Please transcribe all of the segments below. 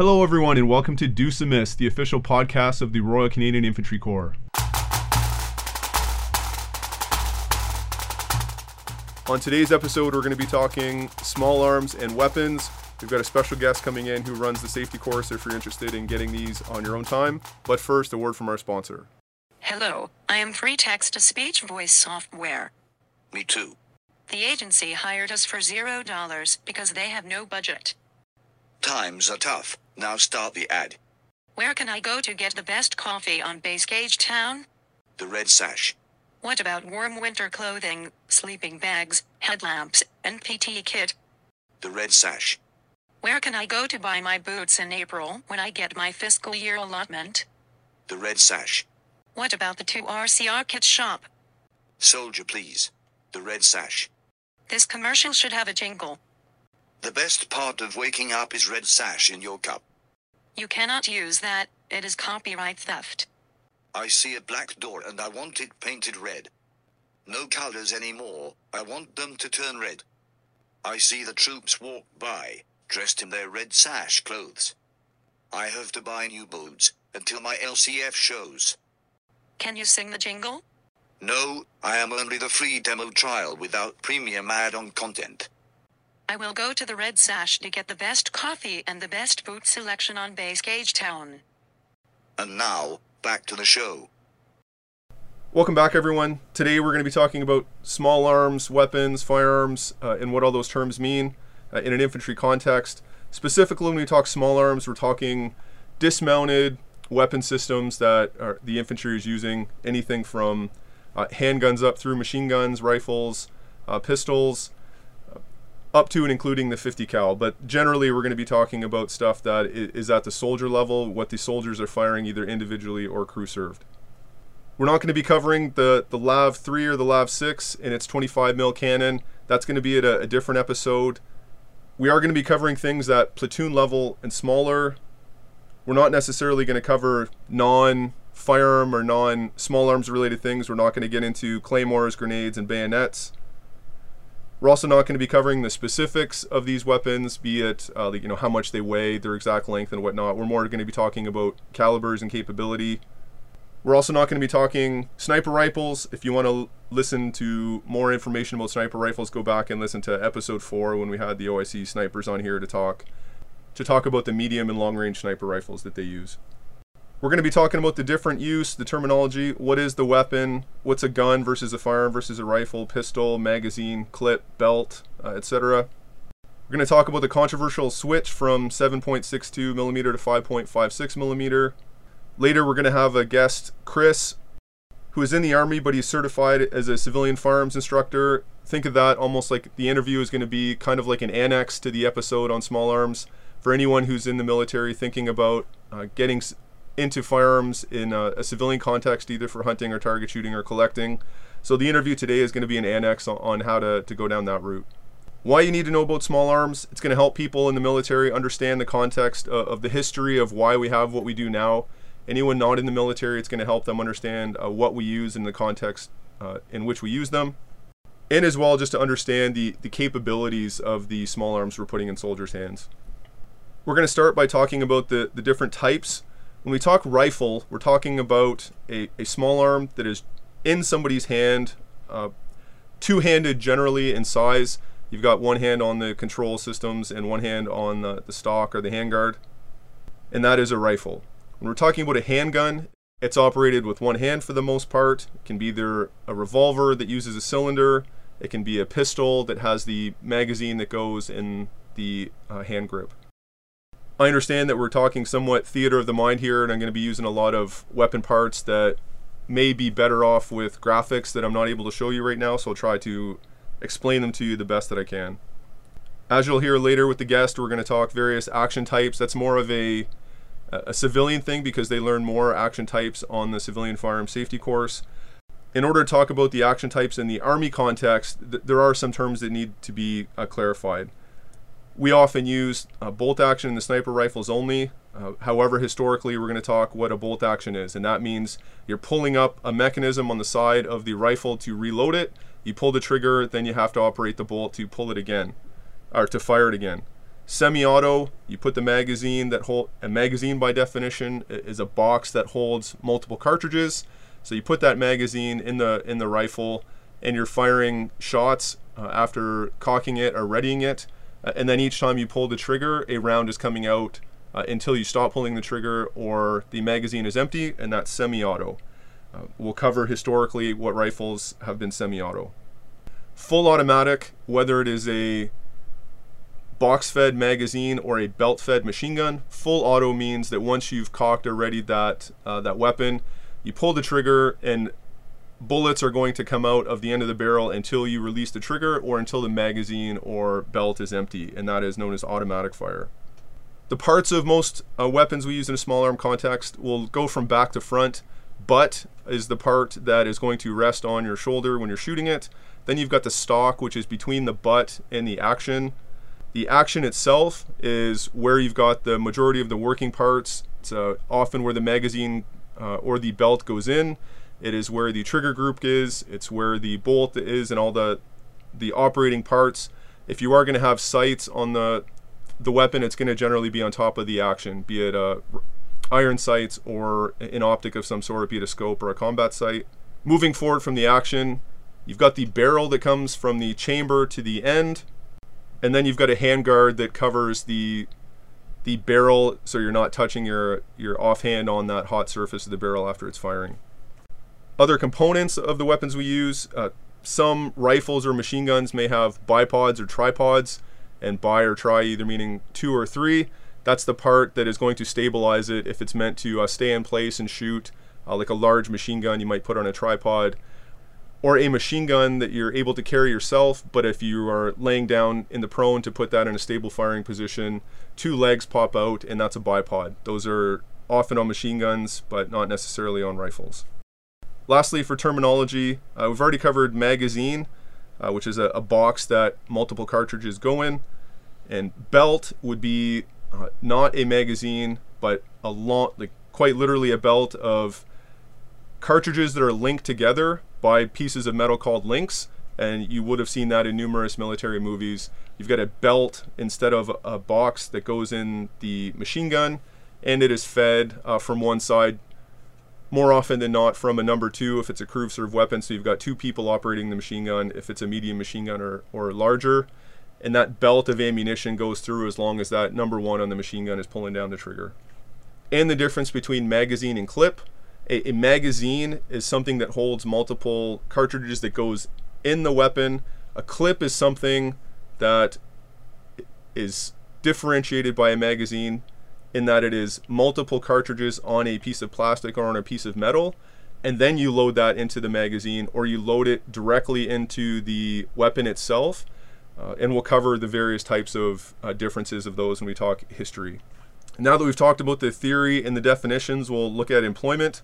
Hello, everyone, and welcome to Deuce Miss, the official podcast of the Royal Canadian Infantry Corps. On today's episode, we're going to be talking small arms and weapons. We've got a special guest coming in who runs the safety course if you're interested in getting these on your own time. But first, a word from our sponsor. Hello, I am free text to speech voice software. Me too. The agency hired us for zero dollars because they have no budget. Times are tough. Now start the ad. Where can I go to get the best coffee on Base Gagetown? The red sash. What about warm winter clothing, sleeping bags, headlamps, and PT kit? The red sash. Where can I go to buy my boots in April when I get my fiscal year allotment? The red sash. What about the 2RCR kit shop? Soldier, please. The red sash. This commercial should have a jingle. The best part of waking up is red sash in your cup. You cannot use that, it is copyright theft. I see a black door and I want it painted red. No colors anymore, I want them to turn red. I see the troops walk by, dressed in their red sash clothes. I have to buy new boots until my LCF shows. Can you sing the jingle? No, I am only the free demo trial without premium add on content. I will go to the Red Sash to get the best coffee and the best boot selection on Base Gagetown. And now, back to the show. Welcome back, everyone. Today we're going to be talking about small arms, weapons, firearms, uh, and what all those terms mean uh, in an infantry context. Specifically, when we talk small arms, we're talking dismounted weapon systems that are, the infantry is using, anything from uh, handguns up through machine guns, rifles, uh, pistols, up to and including the 50 cal. But generally, we're going to be talking about stuff that is at the soldier level, what the soldiers are firing either individually or crew served. We're not going to be covering the, the LAV 3 or the LAV 6 and its 25 mil cannon. That's going to be at a, a different episode. We are going to be covering things at platoon level and smaller. We're not necessarily going to cover non firearm or non small arms related things. We're not going to get into claymores, grenades, and bayonets. We're also not going to be covering the specifics of these weapons, be it uh, you know how much they weigh, their exact length, and whatnot. We're more going to be talking about calibers and capability. We're also not going to be talking sniper rifles. If you want to listen to more information about sniper rifles, go back and listen to episode four when we had the OIC snipers on here to talk to talk about the medium and long range sniper rifles that they use. We're going to be talking about the different use, the terminology. What is the weapon? What's a gun versus a firearm versus a rifle, pistol, magazine, clip, belt, uh, etc. We're going to talk about the controversial switch from 7.62 millimeter to 5.56 millimeter. Later, we're going to have a guest, Chris, who is in the Army, but he's certified as a civilian firearms instructor. Think of that almost like the interview is going to be kind of like an annex to the episode on small arms. For anyone who's in the military thinking about uh, getting into firearms in a, a, civilian context, either for hunting or target shooting or collecting. So the interview today is going to be an annex on, on how to, to go down that route. Why you need to know about small arms, it's going to help people in the military understand the context of, of the history of why we have what we do now anyone not in the military, it's going to help them understand uh, what we use in the context uh, in which we use them. And as well, just to understand the, the capabilities of the small arms we're putting in soldiers' hands. We're going to start by talking about the, the different types. When we talk rifle, we're talking about a, a small arm that is in somebody's hand, uh, two handed generally in size. You've got one hand on the control systems and one hand on the, the stock or the handguard, and that is a rifle. When we're talking about a handgun, it's operated with one hand for the most part. It can be either a revolver that uses a cylinder, it can be a pistol that has the magazine that goes in the uh, hand grip. I understand that we're talking somewhat theater of the mind here, and I'm going to be using a lot of weapon parts that may be better off with graphics that I'm not able to show you right now, so I'll try to explain them to you the best that I can. As you'll hear later with the guest, we're going to talk various action types. That's more of a a civilian thing because they learn more action types on the civilian firearm safety course. In order to talk about the action types in the Army context, th- there are some terms that need to be uh, clarified. We often use uh, bolt action in the sniper rifles only. Uh, however, historically, we're going to talk what a bolt action is, and that means you're pulling up a mechanism on the side of the rifle to reload it. You pull the trigger, then you have to operate the bolt to pull it again, or to fire it again. Semi-auto, you put the magazine that hold a magazine by definition is a box that holds multiple cartridges. So you put that magazine in the in the rifle, and you're firing shots uh, after cocking it or readying it, uh, and then each time you pull the trigger, a round is coming out uh, until you stop pulling the trigger or the magazine is empty, and that's semi-auto. Uh, we'll cover historically what rifles have been semi-auto. Full automatic, whether it is a box fed magazine or a belt fed machine gun. Full auto means that once you've cocked or readied that, uh, that weapon, you pull the trigger and bullets are going to come out of the end of the barrel until you release the trigger or until the magazine or belt is empty, and that is known as automatic fire. The parts of most uh, weapons we use in a small arm context will go from back to front. Butt is the part that is going to rest on your shoulder when you're shooting it. Then you've got the stock, which is between the butt and the action. The action itself is where you've got the majority of the working parts. It's uh, often where the magazine uh, or the belt goes in. It is where the trigger group is. It's where the bolt is and all the the operating parts. If you are going to have sights on the the weapon, it's going to generally be on top of the action, be it uh, a iron sights or an optic of some sort, be it a scope or a combat sight. Moving forward from the action, you've got the barrel that comes from the chamber to the end and then you've got a handguard that covers the the barrel so you're not touching your your offhand on that hot surface of the barrel after it's firing. Other components of the weapons we use, uh, some rifles or machine guns may have bipods or tripods, and bi or tri either meaning two or three. That's the part that is going to stabilize it if it's meant to uh, stay in place and shoot. Uh, like a large machine gun, you might put on a tripod or a machine gun that you're able to carry yourself, but if you are laying down in the prone to put that in a stable firing position, two legs pop out, and that's a bipod. Those are often on machine guns, but not necessarily on rifles. Lastly, for terminology, uh, we've already covered magazine, uh, which is a, a, box that multiple cartridges go in, and belt would be uh, not a magazine, but a long, like quite literally a belt of cartridges that are linked together by pieces of metal called links, and you would have seen that in numerous military movies. You've got a belt instead of a box that goes in the machine gun, and it is fed uh, from one side more often than not from a number two if it's a crew serve weapon. So you've got two people operating the machine gun if it's a medium machine gun or, or larger. And that belt of ammunition goes through as long as that number one on the machine gun is pulling down the trigger. And the difference between magazine and clip a, a magazine is something that holds multiple cartridges that goes in the weapon. A clip is something that is differentiated by a magazine in that it is multiple cartridges on a piece of plastic or on a piece of metal and then you load that into the magazine or you load it directly into the weapon itself uh, and we'll cover the various types of uh, differences of those when we talk history now that we've talked about the theory and the definitions we'll look at employment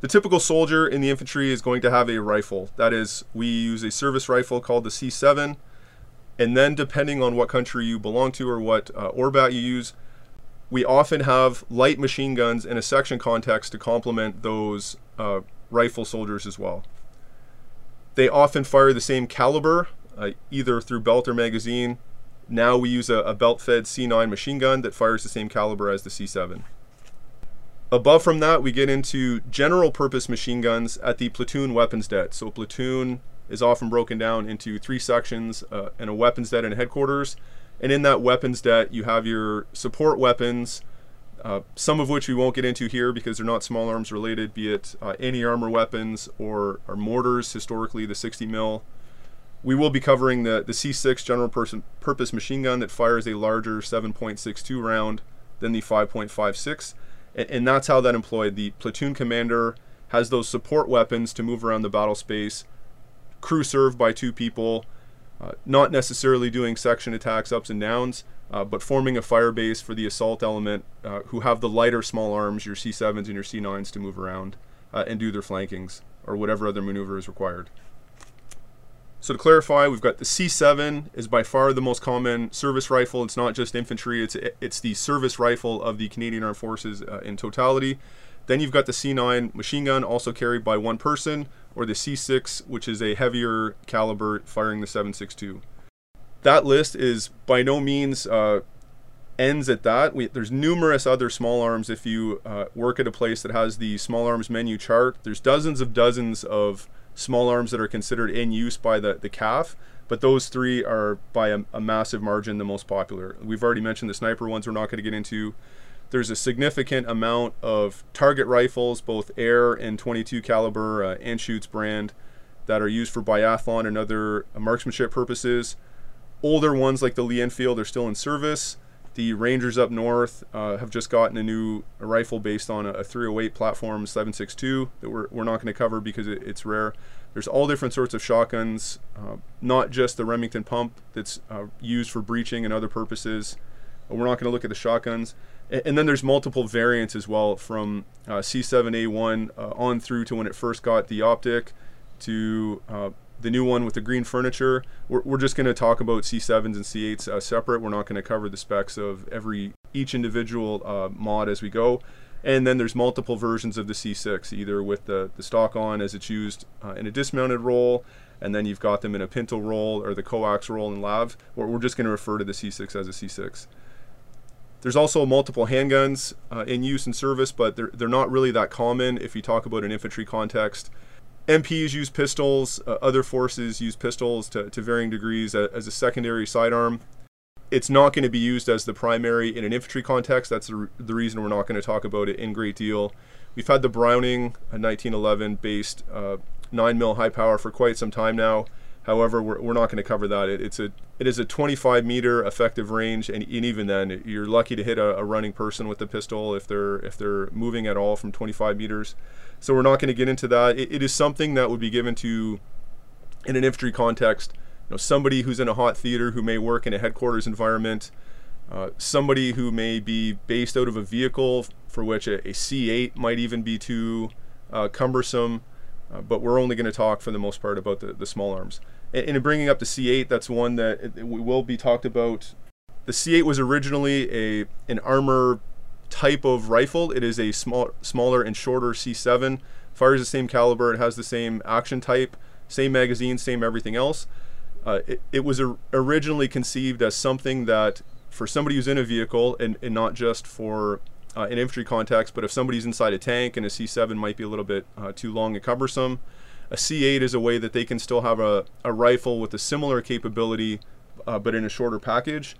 the typical soldier in the infantry is going to have a rifle. That is, we use a service rifle called the C7. And then, depending on what country you belong to or what uh, ORBAT you use, we often have light machine guns in a section context to complement those uh, rifle soldiers as well. They often fire the same caliber, uh, either through belt or magazine. Now we use a, a belt fed C9 machine gun that fires the same caliber as the C7. Above from that, we get into general purpose machine guns at the platoon weapons det. So, platoon is often broken down into three sections uh, and a weapons det and headquarters. And in that weapons det, you have your support weapons, uh, some of which we won't get into here because they're not small arms related, be it uh, anti armor weapons or, or mortars, historically the 60 mil. We will be covering the, the C6 general purpose machine gun that fires a larger 7.62 round than the 5.56 and, and that's how that employed. The platoon commander has those support weapons to move around the battle space. Crew served by two people, uh, not necessarily doing section attacks ups and downs, uh, but forming a fire base for the assault element uh, who have the lighter small arms, your C7s and your C9s, to move around uh, and do their flankings or whatever other maneuver is required. So to clarify, we've got the C7 is by far the most common service rifle. It's not just infantry, it's it's the service rifle of the Canadian Armed Forces uh, in totality. Then you've got the C9 machine gun, also carried by one person, or the C6, which is a heavier caliber firing the 7.62. that list is by no means uh, ends at that. We, there's numerous other small arms. If you uh, work at a place that has the small arms menu chart, there's dozens of dozens of small arms that are considered in use by the, the CAF, but those three are by a, a massive margin the most popular. We've already mentioned the sniper ones we're not going to get into. There's a significant amount of target rifles, both air and 22 caliber uh, Anschutz brand, that are used for biathlon and other marksmanship purposes. Older ones like the Lee Enfield are still in service. The Rangers up north uh, have just gotten a new rifle based on a, a 308 platform 762 that we're, we're not going to cover because it, it's rare. There's all different sorts of shotguns, uh, not just the Remington pump that's uh, used for breaching and other purposes. We're not going to look at the shotguns. And, then there's multiple variants as well from uh, C7A1 uh, on through to when it first got the optic to uh, the new one with the green furniture. We're, we're just going to talk about C7s and C8s uh, separate. We're not going to cover the specs of every each individual uh, mod as we go. And then there's multiple versions of the C6, either with the, the stock on as it's used uh, in a dismounted role, and then you've got them in a pintle role or the coax role in lav. We're, we're just going to refer to the C6 as a C6. There's also multiple handguns uh, in use and service, but they're, they're not really that common if you talk about an infantry context. MPs use pistols, uh, other forces use pistols to, to varying degrees as a secondary sidearm. It's not going to be used as the primary in an infantry context. That's the, the reason we're not going to talk about it in great deal. We've had the Browning, a 1911 based uh, 9 mil high power for quite some time now. However, we're, we're not going to cover that. It, it's a it is a 25 meter effective range, and, and even then, you're lucky to hit a, a running person with the pistol if they're if they're moving at all from 25 meters. So we're not going to get into that. It, it is something that would be given to, in an infantry context, you know, somebody who's in a hot theater who may work in a headquarters environment, uh, somebody who may be based out of a vehicle for which a a C8 might even be too uh, cumbersome. Uh, but we're only going to talk for the most part about the, the small arms. And, and in bringing up the C8, that's one that it will be talked about. The C8 was originally a an armor type of rifle. It is a small, smaller and shorter C7. Fires the same caliber. It has the same action type, same magazine, same everything else. Uh, it, it, was a, originally conceived as something that for somebody who's in a vehicle and, and not just for uh, an infantry context, but if somebody's inside a tank and a C7 might be a little bit uh, too long and cumbersome, a C8 is a way that they can still have a, a rifle with a similar capability, uh, but in a shorter package.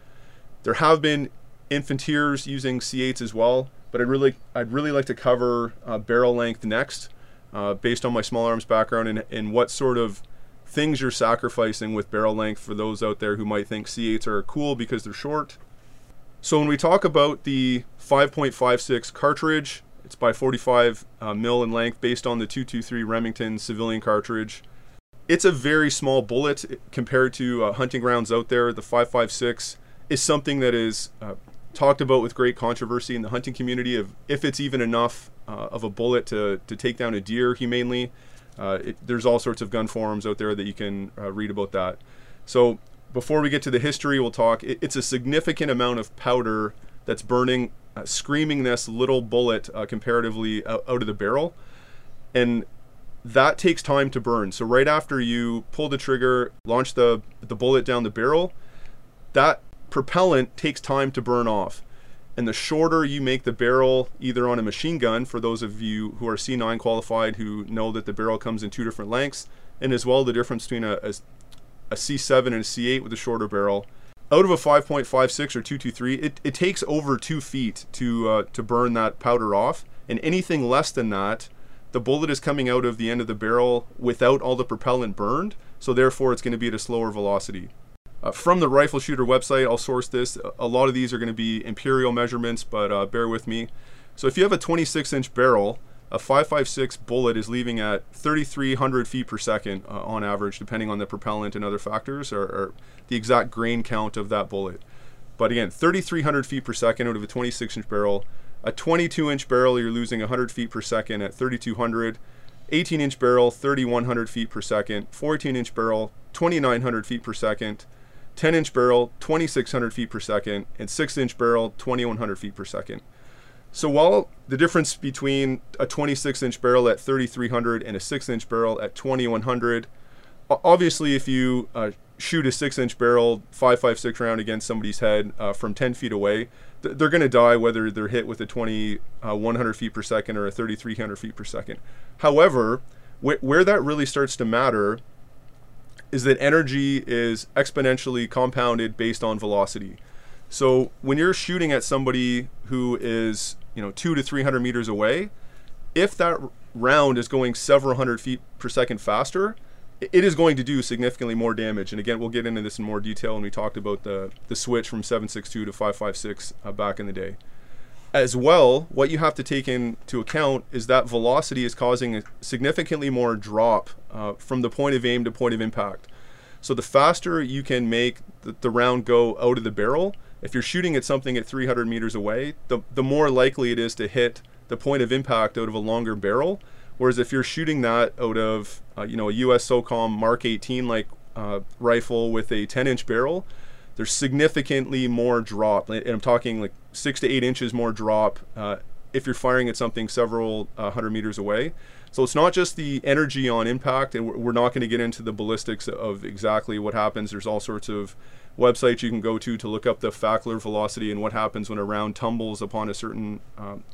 There have been infanteers using C8s as well, but I'd really I'd really like to cover uh, barrel length next, uh, based on my small arms background and, and what sort of things you're sacrificing with barrel length for those out there who might think C8s are cool because they're short. So when we talk about the 5.56 cartridge, it's by 45 uh, mil in length based on the 223 Remington civilian cartridge. It's a very small bullet compared to uh, hunting rounds out there. The 5.56 is something that is uh, talked about with great controversy in the hunting community of if it's even enough uh, of a bullet to, to take down a deer humanely. Uh, it, there's all sorts of gun forums out there that you can uh, read about that. So before we get to the history, we'll talk. It, it's a significant amount of powder that's burning, uh, screaming this little bullet uh, comparatively out, out of the barrel, and that takes time to burn. So right after you pull the trigger, launch the the bullet down the barrel, that propellant takes time to burn off. And the shorter you make the barrel, either on a machine gun, for those of you who are C9 qualified who know that the barrel comes in two different lengths, and as well the difference between a, a, a C7 and a C8 with a shorter barrel. Out of a 5.56 or 223, it, it takes over two feet to, uh, to burn that powder off. And anything less than that, the bullet is coming out of the end of the barrel without all the propellant burned, so therefore it's going to be at a slower velocity. Uh, from the rifle shooter website, I'll source this. A lot of these are going to be imperial measurements, but uh, bear with me. So if you have a 26 inch barrel, a 5.56 bullet is leaving at 3,300 feet per second uh, on average, depending on the propellant and other factors, or, or, the exact grain count of that bullet. But again, 3,300 feet per second out of a 26 inch barrel. A 22 inch barrel, you're losing 100 feet per second at 3,200. 18 inch barrel, 3,100 feet per second. 14 inch barrel, 2,900 feet per second. 10 inch barrel, 2,600 feet per second, and 6 inch barrel, 2,100 feet per second. So while the difference between a 26 inch barrel at 3,300 and a 6 inch barrel at 2100, Obviously, if you uh, shoot a six-inch barrel 5.56 round against somebody's head uh, from 10 feet away, th- they're going to die whether they're hit with a 20 uh, 100 feet per second or a 3300 feet per second. However, wh- where that really starts to matter is that energy is exponentially compounded based on velocity. So when you're shooting at somebody who is, you know, two to 300 meters away, if that round is going several hundred feet per second faster, it is going to do significantly more damage. And again, we'll get into this in more detail when we talked about the, the switch from 7.62 to 5.56 uh, back in the day. As well, what you have to take into account is that velocity is causing a significantly more drop uh, from the point of aim to point of impact. So the faster you can make the, the round go out of the barrel, if you're shooting at something at 300 meters away, the, the more likely it is to hit the point of impact out of a longer barrel. Whereas if you're shooting that out of, uh, you know, a US SOCOM Mark 18 like uh, rifle with a 10 inch barrel, there's significantly more drop. And I'm talking like six to eight inches more drop uh, if you're firing at something several uh, hundred meters away. So it's not just the energy on impact, and we're we're not going to get into the ballistics of exactly what happens. There's all sorts of websites you can go to to look up the Fackler velocity and what happens when a round tumbles upon a certain um,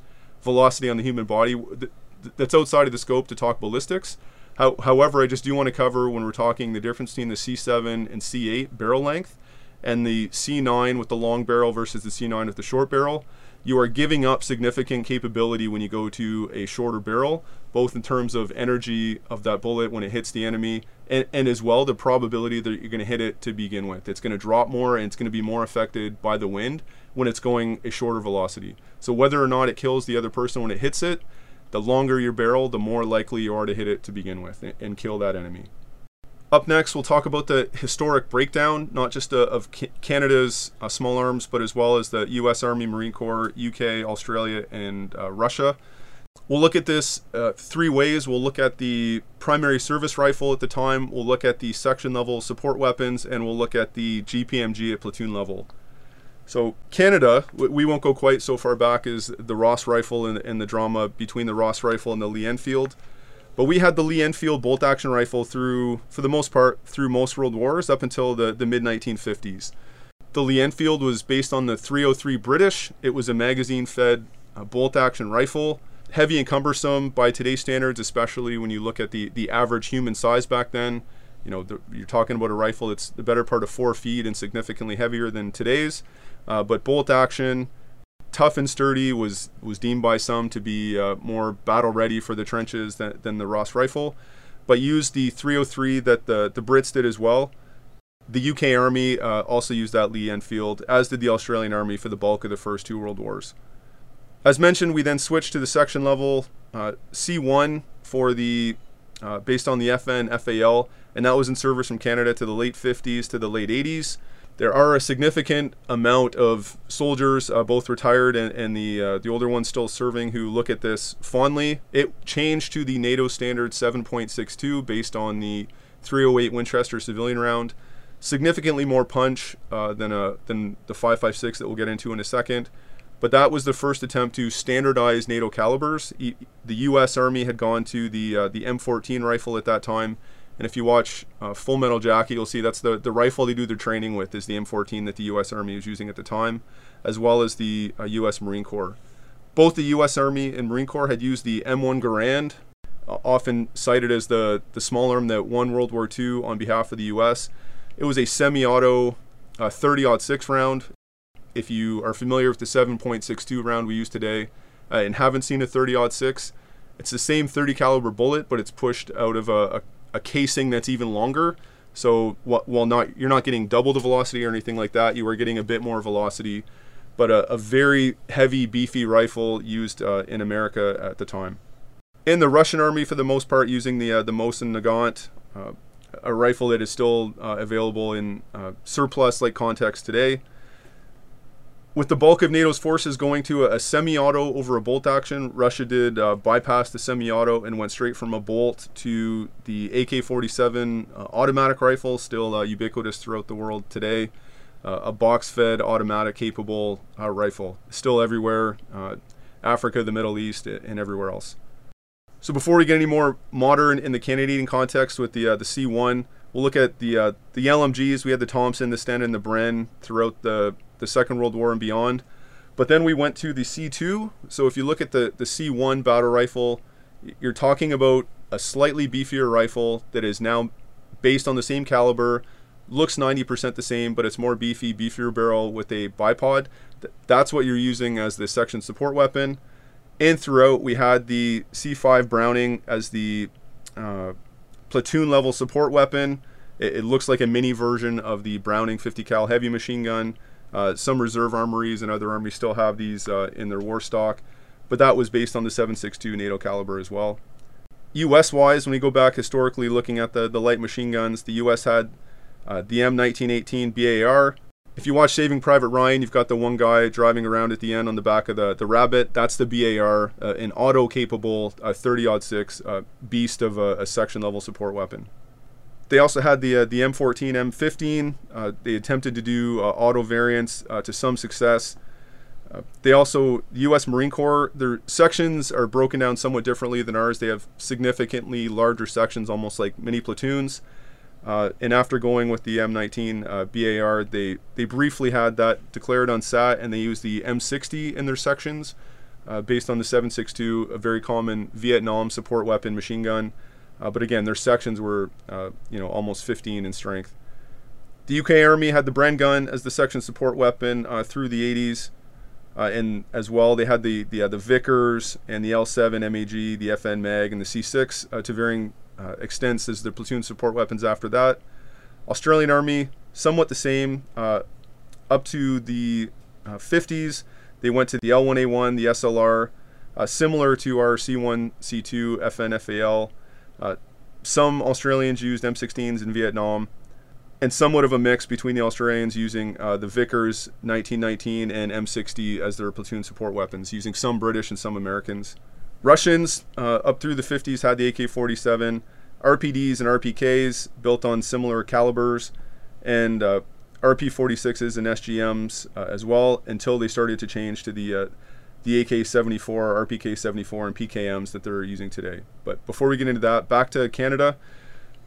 velocity on the human body. Th- th- That's outside of the scope to talk ballistics. How, however, I just do want to cover when we're talking the difference between the C7 and C8 barrel length and the C9 with the long barrel versus the C9 with the short barrel. You are giving up significant capability when you go to a shorter barrel, both in terms of energy of that bullet when it hits the enemy, and, and as well the probability that you're going to hit it to begin with. It's going to drop more and it's going to be more affected by the wind when it's going a shorter velocity. So whether or not it kills the other person when it hits it, the longer your barrel, the more likely you are to hit it to begin with and, and kill that enemy. Up next, we'll talk about the historic breakdown, not just uh, of Canada's uh, small arms, but as well as the U.S. Army, Marine Corps, UK, Australia, and uh, Russia. We'll look at this uh, three ways. We'll look at the primary service rifle at the time, we'll look at the section level support weapons, and we'll look at the GPMG at platoon level. So Canada, we won't go quite so far back as the Ross rifle and, and the drama between the Ross rifle and the Lee Enfield. But we had the Lee Enfield bolt action rifle through, for the most part, through most world wars up until the, the mid 1950s. The Lee Enfield was based on the 303 British. It was a magazine fed uh, bolt action rifle, heavy and cumbersome by today's standards, especially when you look at the, the average human size back then. You know, the, you're talking about a rifle that's the better part of four feet and significantly heavier than today's. Uh, but bolt action, tough and sturdy, was was deemed by some to be uh, more battle ready for the trenches than, than the Ross rifle, but used the 303 that the the Brits did as well. The UK Army uh, also used that Lee Enfield, as did the Australian Army for the bulk of the first two world wars. As mentioned, we then switched to the section level uh, C1 for the uh, based on the FN FAL, and that was in service from Canada to the late 50s to the late 80s. There are a significant amount of soldiers, uh, both retired and, and the uh, the older ones still serving, who look at this fondly. It changed to the NATO standard 7.62 based on the 308 Winchester civilian round. Significantly more punch uh, than a than the 5.56 that we'll get into in a second. But that was the first attempt to standardize NATO calibers. E- the U.S. Army had gone to the uh, the M14 rifle at that time, and if you watch uh, Full Metal Jacket, you'll see that's the, the rifle they do their training with is the M14 that the U.S. Army was using at the time, as well as the uh, U.S. Marine Corps. Both the U.S. Army and Marine Corps had used the M1 Garand, uh, often cited as the, the small arm that won World War II on behalf of the U.S. It was a semi-auto 30-06 round. If you are familiar with the 7.62 round we use today uh, and haven't seen a 30-06, it's the same 30 caliber bullet, but it's pushed out of a, a a casing that's even longer. So while not you're not getting double the velocity or anything like that, you are getting a bit more velocity. But a, a very heavy, beefy rifle used uh, in America at the time. In the Russian army, for the most part, using the uh, the Mosin Nagant, uh, a rifle that is still uh, available in uh, surplus-like context today. With the bulk of NATO's forces going to a, a semi-auto over a bolt action, Russia did uh, bypass the semi-auto and went straight from a bolt to the AK-47 uh, automatic rifle, still uh, ubiquitous throughout the world today. Uh, a box-fed, automatic-capable uh, rifle, still everywhere, uh, Africa, the Middle East, and everywhere else. So before we get any more modern in the Canadian context with the the C1, We'll look at the the LMGs. We had the Thompson, the Sten, and the Bren throughout the the Second World War and beyond. But then we went to the C2. So if you look at the the C1 battle rifle, you're talking about a slightly beefier rifle that is now based on the same caliber, looks 90% the same, but it's more beefy, beefier barrel with a bipod. That's what you're using as the section support weapon. And throughout, we had the C5 Browning as the uh, platoon level support weapon. It, it, looks like a mini version of the Browning 50 cal heavy machine gun. Uh, some reserve armories and other armies still have these uh, in their war stock, but that was based on the 7.62 NATO caliber as well. US wise, when we go back historically looking at the, the light machine guns, the US had uh, the M1918 BAR. If you watch Saving Private Ryan, you've got the one guy driving around at the end on the back of the, the Rabbit. That's the BAR, uh, an auto capable uh, 30 6 uh, beast of a, a, section level support weapon. They also had the, uh, the M14, M15. Uh, they attempted to do auto variants to some success. Uh, they also, the U.S. Marine Corps, their sections are broken down somewhat differently than ours. They have significantly larger sections, almost like mini platoons. Uh, and after going with the M19 uh, BAR, they, they briefly had that declared on SAT, and they used the M60 in their sections, uh, based on the 7.62, a very common Vietnam support weapon machine gun. Uh, but again, their sections were, you know, almost 15 in strength. The UK Army had the Bren gun as the section support weapon through the 80s. Uh, and as well, they had the the, uh, the Vickers and the L7 MAG, the FN Mag, and the C6 uh, to varying uh, extents as the platoon support weapons after that. Australian Army, somewhat the same. Uh, up to the 50s, uh, they went to the L1A1, the SLR, similar to our C1, C2, FN, FAL. Some Australians used M16s in Vietnam and somewhat of a mix between the Australians using uh, the Vickers 1919 and M60 as their platoon support weapons, using some British and some Americans. Russians uh, up through the 50s had the AK 47, RPDs and RPKs built on similar calibers, and uh, RP 46s and SGMs uh, as well until they started to change to the uh, the AK 74, RPK 74, and PKMs that they're using today. But before we get into that, back to Canada.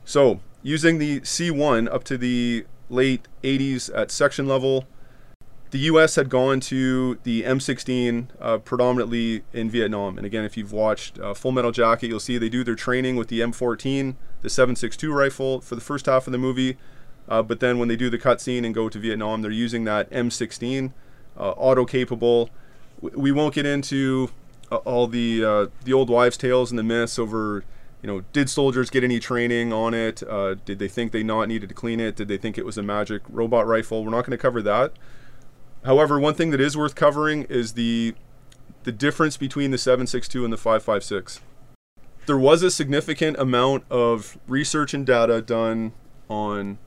So, using the C1 up to the late 80s at section level, the US had gone to the M16 uh, predominantly in Vietnam. And again, if you've watched uh, Full Metal Jacket, you'll see they do their training with the M14, the 7.62 rifle for the first half of the movie. Uh, but then when they do the cutscene and go to Vietnam, they're using that M16 uh, auto capable. We won't get into uh, all the uh, the old wives' tales and the myths over you know, did soldiers get any training on it? Uh, did they think they not needed to clean it? Did they think it was a magic robot rifle? We're not going to cover that. However, one thing that is worth covering is the the difference between the 762 and the 556. There was a significant amount of research and data done on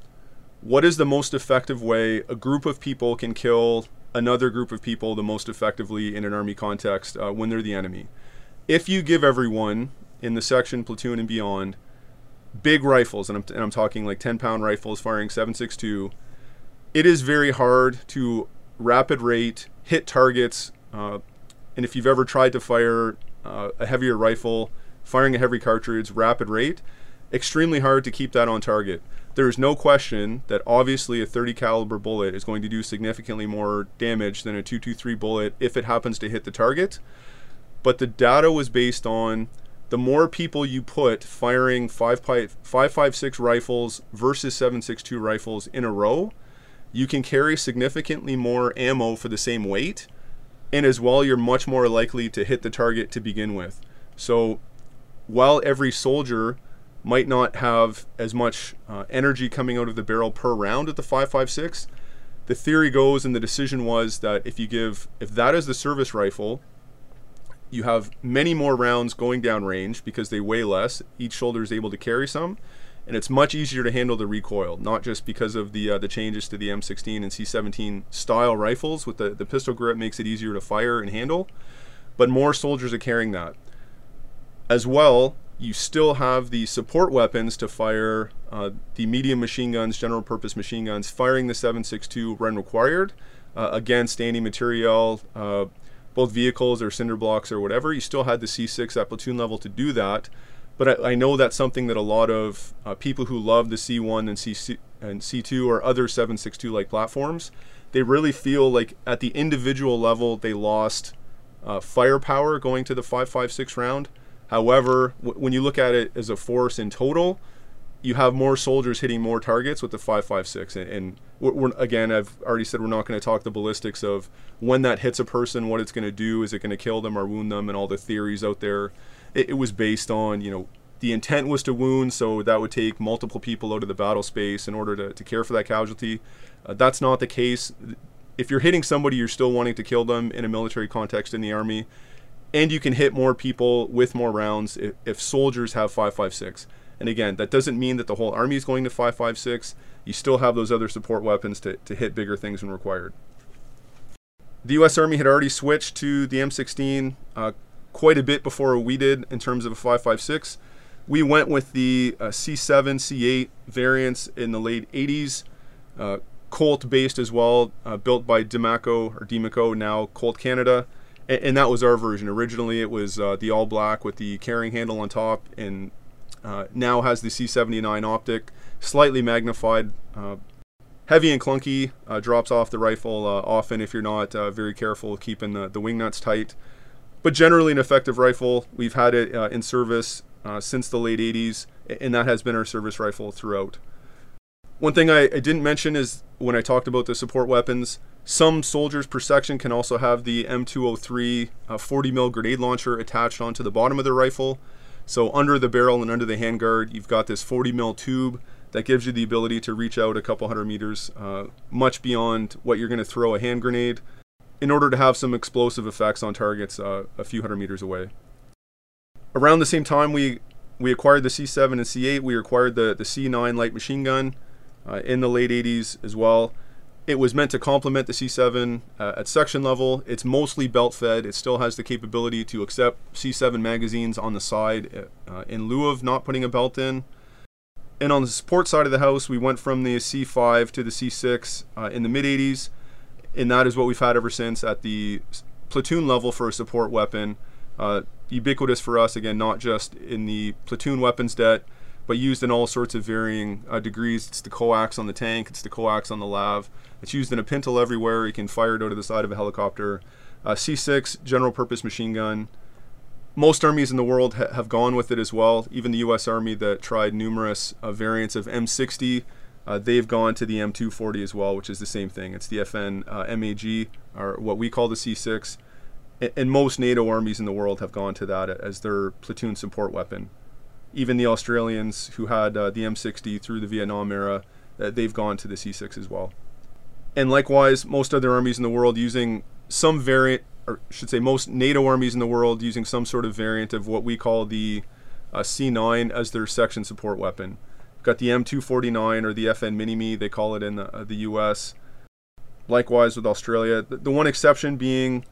what is the most effective way a group of people can kill another group of people the most effectively in an army context uh, when they're the enemy. If you give everyone in the section, platoon, and beyond, big rifles, and I'm, and I'm talking like 10 pound rifles firing 7.62, it is very hard to rapid rate hit targets. Uh, and if you've ever tried to fire uh, a heavier rifle, firing a heavy cartridge, rapid rate, extremely hard to keep that on target. There is no question that obviously a 30 caliber bullet is going to do significantly more damage than a 223 bullet if it happens to hit the target. But the data was based on the more people you put firing 556 rifles versus 762 rifles in a row, you can carry significantly more ammo for the same weight, and as well, you're much more likely to hit the target to begin with. So, while every soldier might not have as much uh, energy coming out of the barrel per round at the 556, the theory goes and the decision was that if you give, if that is the service rifle, you have many more rounds going down range because they weigh less. Each shoulder is able to carry some, and it's much easier to handle the recoil, not just because of the uh, the changes to the M16 and C17 style rifles with the, the pistol grip makes it easier to fire and handle, but more soldiers are carrying that. As well, you still have the support weapons to fire uh, the medium machine guns, general purpose machine guns, firing the 7.62 when required uh, against anti-materiel, both vehicles or cinder blocks or whatever, you still had the C6 at platoon level to do that. but I, I know that's something that a lot of uh, people who love the C1 and, C, and C2 or other 762 like platforms, they really feel like at the individual level they lost uh, firepower going to the 5.56 round. However, when you look at it as a force in total, you have more soldiers hitting more targets with the 5.56. And, and we're, again, I've already said we're not going to talk the ballistics of when that hits a person, what it's going to do, is it going to kill them or wound them, and all the theories out there. It, it was based on, you know, the intent was to wound, so that would take multiple people out of the battle space in order to, to care for that casualty. Uh, that's not the case. If you're hitting somebody, you're still wanting to kill them in a military context in the army, and you can hit more people with more rounds if, if soldiers have 5.56. And again, that doesn't mean that the whole army is going to 5.56. You still have those other support weapons to, to hit bigger things when required. The U.S. Army had already switched to the M16 uh, quite a bit before we did in terms of a 5.56. We went with the uh, C7, C8 variants in the late 80s. Uh, Colt based as well, uh, built by Diemaco or Diemaco, now Colt Canada, and, that was our version. Originally, it was uh, the all black with the carrying handle on top, and uh, now has the C79 optic, slightly magnified, uh, heavy and clunky, uh, drops off the rifle uh, often if you're not very careful keeping the, the wing nuts tight. But generally, an effective rifle. We've had it in service since the late 80s, and that has been our service rifle throughout. One thing I, I, didn't mention is when I talked about the support weapons, some soldiers per section can also have the M203 uh, 40 mil grenade launcher attached onto the bottom of their rifle. So under the barrel and under the handguard, you've got this 40 mil tube that gives you the ability to reach out a couple hundred meters, uh, much beyond what you're going to throw a hand grenade, in order to have some explosive effects on targets uh, a few hundred meters away. Around the same time, we we acquired the C7 and C8. We acquired the the C9 light machine gun uh, in the late 80s as well. It was meant to complement the C7 uh, at section level. It's mostly belt fed. It still has the capability to accept C7 magazines on the side uh, in lieu of not putting a belt in. And on the support side of the house, we went from the C5 to the C6 uh, in the mid 80s, and that is what we've had ever since at the platoon level for a support weapon. Uh, ubiquitous for us, again, not just in the platoon weapons det, but used in all sorts of varying uh, degrees. It's the coax on the tank, it's the coax on the lav. It's used in a pintle everywhere. You can fire it out of the side of a helicopter. Uh, C6 general purpose machine gun. Most armies in the world ha- have gone with it as well. Even the U.S. Army that tried numerous uh, variants of M60, uh, they've gone to the M240 as well, which is the same thing. It's the FN uh, MAG, or what we call the C6. and most NATO armies in the world have gone to that as their platoon support weapon even the Australians who had uh, the M60 through the Vietnam era, uh, they've gone to the C6 as well. And likewise, most other armies in the world using some variant, or should say, most NATO armies in the world using some sort of variant of what we call the uh, C9 as their section support weapon. Got the M249 or the FN Minimi, they call it in the, uh, the US. Likewise with Australia. The, the, one exception being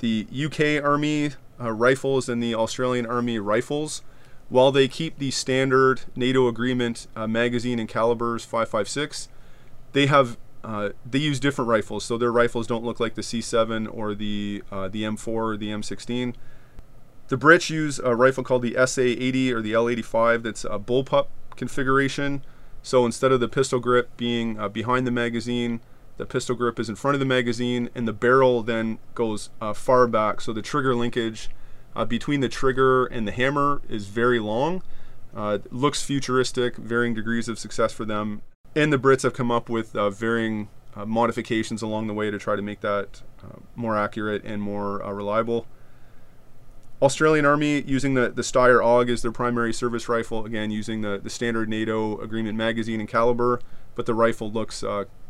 the UK Army uh, rifles and the Australian Army rifles while they keep the standard NATO agreement uh, magazine and calibers 5.56, they have uh, they use different rifles, so their rifles don't look like the C7 or the uh, the M4 or the M16. The Brits use a rifle called the SA80 or the L85 that's a bullpup configuration. So instead of the pistol grip being uh, behind the magazine, the pistol grip is in front of the magazine, and the barrel then goes uh, far back. So the trigger linkage uh, between the trigger and the hammer is very long. Uh, looks futuristic, varying degrees of success for them. And the Brits have come up with uh, varying uh, modifications along the way to try to make that uh, more accurate and more uh, reliable. Australian Army using the, the Steyr AUG as their primary service rifle, again using the, the standard NATO agreement magazine and caliber, but the rifle looks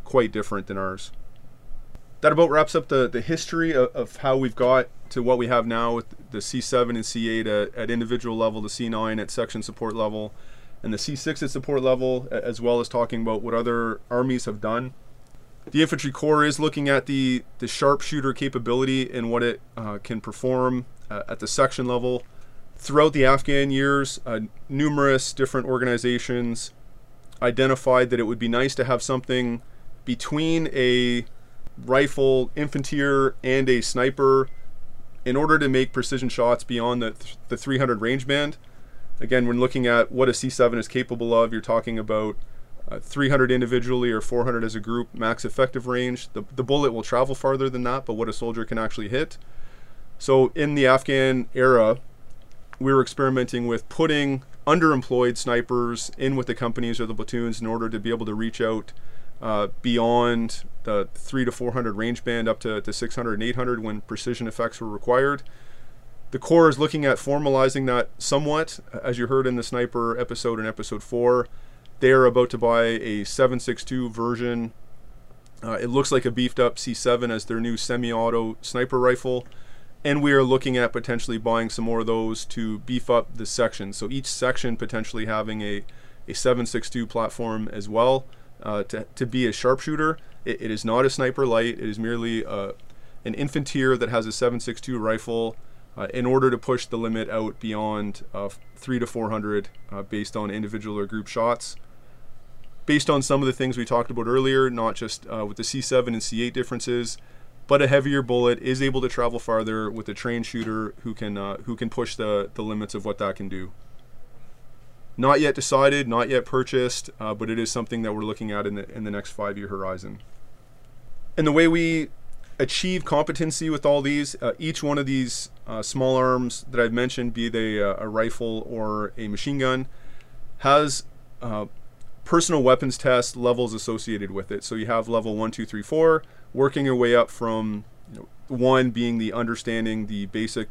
quite different than ours that about wraps up the, the history of, of, how we've got to what we have now with the C7 and C8 at, at, individual level, the C9 at section support level, and the C6 at support level, as well as talking about what other armies have done. The infantry corps is looking at the, the sharpshooter capability and what it uh, can perform uh, at the section level. Throughout the Afghan years, uh, numerous different organizations identified that it would be nice to have something between a rifle, infanteer, and a sniper in order to make precision shots beyond the, the 300 range band. again, when looking at what a C7 is capable of, you're talking about uh, 300 individually or 400 as a group, max effective range. The, the bullet will travel farther than that, but what a soldier can actually hit. So in the Afghan era, we were experimenting with putting underemployed snipers in with the companies or the platoons in order to be able to reach out uh, beyond the three to 400 range band up to, to 600 and 800 when precision effects were required. The Corps is looking at formalizing that somewhat, as you heard in the sniper episode in episode four. They are about to buy a 7.62 version. Uh, it looks like a beefed up C7 as their new semi-auto sniper rifle and we are looking at potentially buying some more of those to beef up the section. So each section potentially having a, a 7.62 platform as well uh, to, to be a sharpshooter. It, it is not a sniper light. It is merely uh, an infanteer that has a 7.62 rifle uh, in order to push the limit out beyond uh, 3 to 400 uh, based on individual or group shots. Based on some of the things we talked about earlier, not just with the C7 and C8 differences, but a heavier bullet is able to travel farther with a trained shooter who can who can push the the limits of what that can do. Not yet decided, not yet purchased, uh, but it is something that we're looking at in the in the next five year horizon. And the way we achieve competency with all these, uh, each one of these uh, small arms that I've mentioned, be they a, a rifle or a machine gun, has uh, personal weapons test levels associated with it. So you have level one, two, three, four working your way up from you know, one being the understanding the basic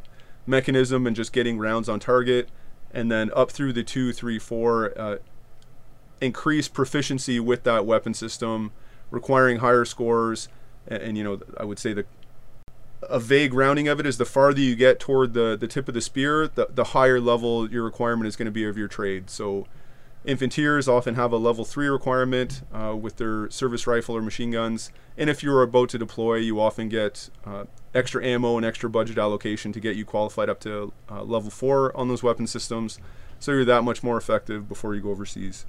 mechanism and just getting rounds on target, and then up through the two, three, four, uh, increase proficiency with that weapon system, requiring higher scores. And, and, you know, I would say the a vague rounding of it is the farther you get toward the the tip of the spear, the the higher level your requirement is going to be of your trade. So Infanteers often have a level 3 requirement uh, with their service rifle or machine guns. And if you're about to deploy, you often get uh, extra ammo and extra budget allocation to get you qualified up to uh, level 4 on those weapon systems. So you're that much more effective before you go overseas.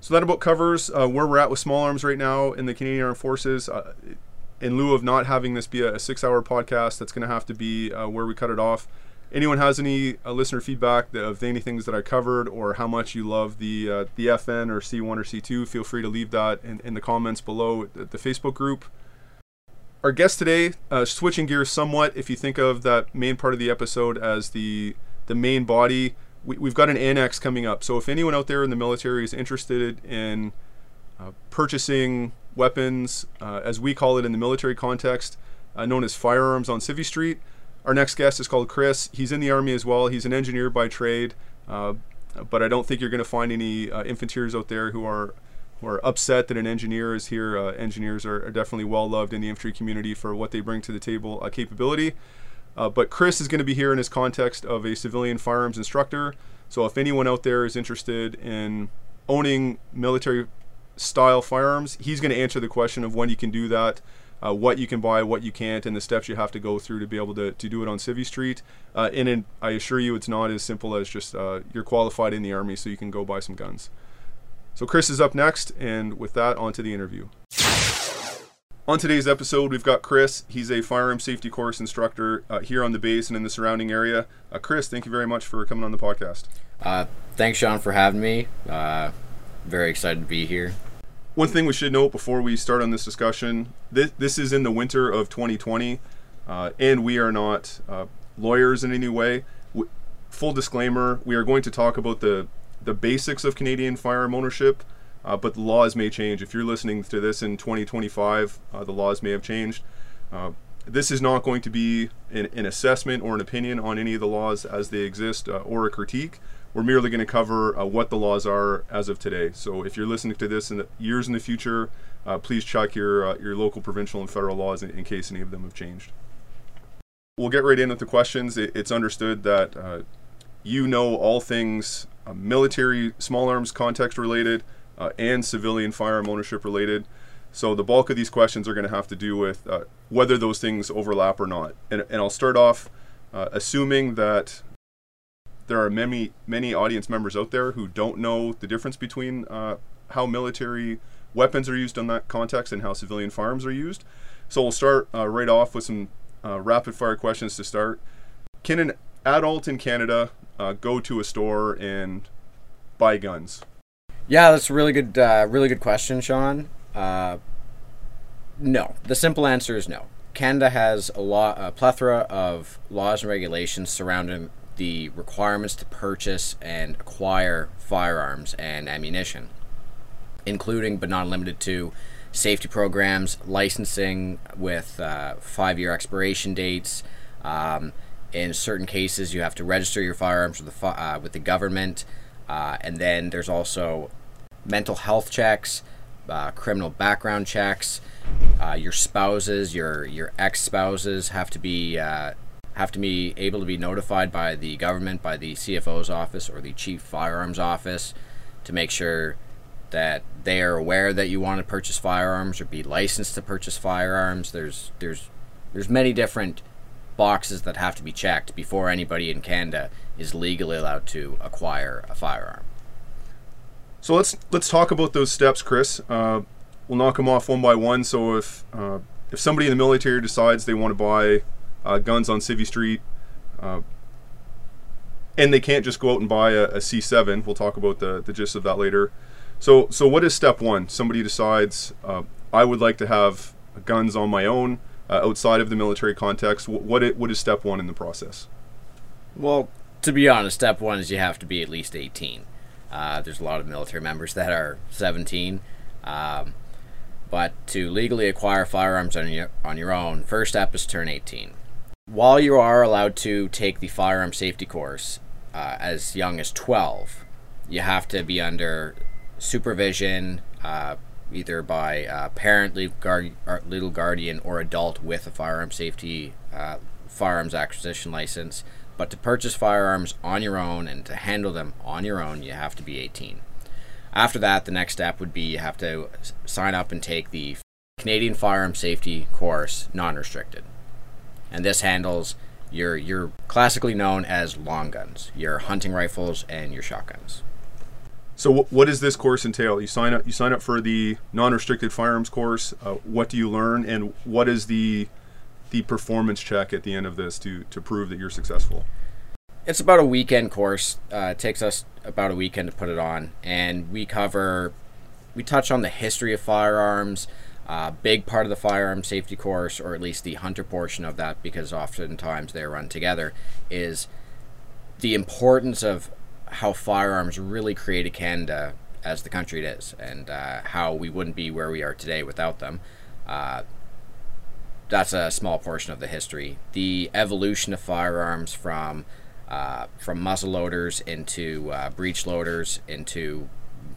So that about covers uh, where we're at with small arms right now in the Canadian Armed Forces. Uh, in lieu of not having this be a, a six hour podcast, that's going to have to be uh, where we cut it off anyone has any uh, listener feedback of any things that I covered or how much you love the uh, the FN or C1 or C2, feel free to leave that in, in the comments below the, the Facebook group. Our guest today, uh, switching gears somewhat, if you think of that main part of the episode as the the main body, we, have got an annex coming up. So if anyone out there in the military is interested in uh, purchasing weapons, uh, as we call it in the military context, uh, known as firearms on Civvy Street, our next guest is called Chris. He's in the Army as well. He's an engineer by trade, uh, but I don't think you're going to find any uh, infanteers out there who are who are upset that an engineer is here. Uh, engineers are, are, definitely well loved in the infantry community for what they bring to the table uh, capability. Uh, but Chris is going to be here in his context of a civilian firearms instructor. So if anyone out there is interested in owning military style firearms, he's going to answer the question of when you can do that uh, what you can buy, what you can't, and the steps you have to go through to be able to, to do it on Civvy Street. Uh, and in, I assure you, it's not as simple as just uh, you're qualified in the Army, so you can go buy some guns. So Chris is up next, and with that, on to the interview. On today's episode, we've got Chris. He's a firearm safety course instructor uh, here on the base and in the surrounding area. Uh, Chris, thank you very much for coming on the podcast. Uh, thanks, Sean, for having me. very excited to be here. One thing we should note before we start on this discussion: this this is in the winter of 2020, uh, and we are not uh, lawyers in any way. W- full disclaimer: we are going to talk about the the basics of Canadian firearm ownership, uh, but the laws may change. If you're listening to this in 2025, uh, the laws may have changed. Uh, this is not going to be an, an, assessment or an opinion on any of the laws as they exist uh, or a critique. We're merely going to cover uh, what the laws are as of today. So if you're listening to this in years in the future, uh, please check your your local, provincial, and federal laws in, in, case any of them have changed. We'll get right in with the questions. It, it's understood that you know all things uh, military small arms context related uh, and civilian firearm ownership related. So the bulk of these questions are going to have to do with whether those things overlap or not. And, and I'll start off assuming that there are many many audience members out there who don't know the difference between uh, how military weapons are used in that context and how civilian firearms are used. So we'll start uh, right off with some uh, rapid fire questions to start. Can an adult in Canada uh, go to a store and buy guns? Yeah, that's a really good, uh, really good question, Sean. Uh, no, the simple answer is no. Canada has a lot, a plethora of laws and regulations surrounding the requirements to purchase and acquire firearms and ammunition, including but not limited to safety programs, licensing with uh, five-year expiration dates. Um, in certain cases, you have to register your firearms with the uh, with the government, uh, and then there's also mental health checks, uh, criminal background checks. Uh, your spouses, your your ex spouses have to be uh, have to be able to be notified by the government, by the CFO's office or the chief firearms office, to make sure that they are aware that you want to purchase firearms or be licensed to purchase firearms. There's there's there's many different boxes that have to be checked before anybody in Canada is legally allowed to acquire a firearm. So let's let's talk about those steps, Chris. Uh, we'll knock them off one by one. So if uh, if somebody in the military decides they want to buy uh, guns on Civvy Street, uh, and they can't just go out and buy a a C7, we'll talk about the the gist of that later. So so what is step one? Somebody decides uh, I would like to have guns on my own uh, outside of the military context. What it, what is step one in the process? Well, to be honest, step one is you have to be at least 18. Uh, there's a lot of military members that are 17. Um, but to legally acquire firearms on your, on your own, first step is turn 18. While you are allowed to take the firearm safety course uh, as young as 12, you have to be under supervision, uh, either by uh, parent, legal, guard, legal guardian, or adult with a firearm safety uh, firearms acquisition license. But to purchase firearms on your own and to handle them on your own, you have to be 18. After that, the next step would be you have to sign up and take the Canadian Firearm Safety course, non-restricted, and this handles your your classically known as long guns, your hunting rifles and your shotguns. So wh- what does this course entail? You sign up. You sign up for the non-restricted firearms course. Uh, what do you learn, and what is the the performance check at the end of this to to prove that you're successful? It's about a weekend course. Uh, it takes us about a weekend to put it on, and we cover, we touch on the history of firearms. Uh, big part of the firearm safety course, or at least the hunter portion of that, because oftentimes they run together, is the importance of how firearms really created Canada as the country it is, and uh, how we wouldn't be where we are today without them. Uh, that's a small portion of the history. The evolution of firearms from uh, from muzzle loaders into uh, breech loaders into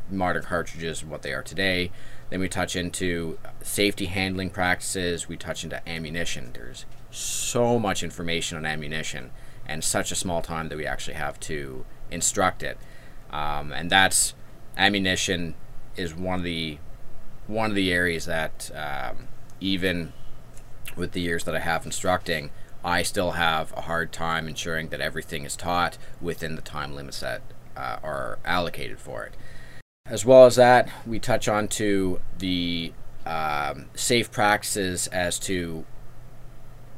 modern cartridges and what they are today. Then we touch into safety handling practices. We touch into ammunition. There's so much information on ammunition and such a small time that we actually have to instruct it. Um, and that's ammunition is one of the one of the areas that um, even with the years that I have instructing, I still have a hard time ensuring that everything is taught within the time limits that uh, are allocated for it. As well as that, we touch on to the um, safe practices as to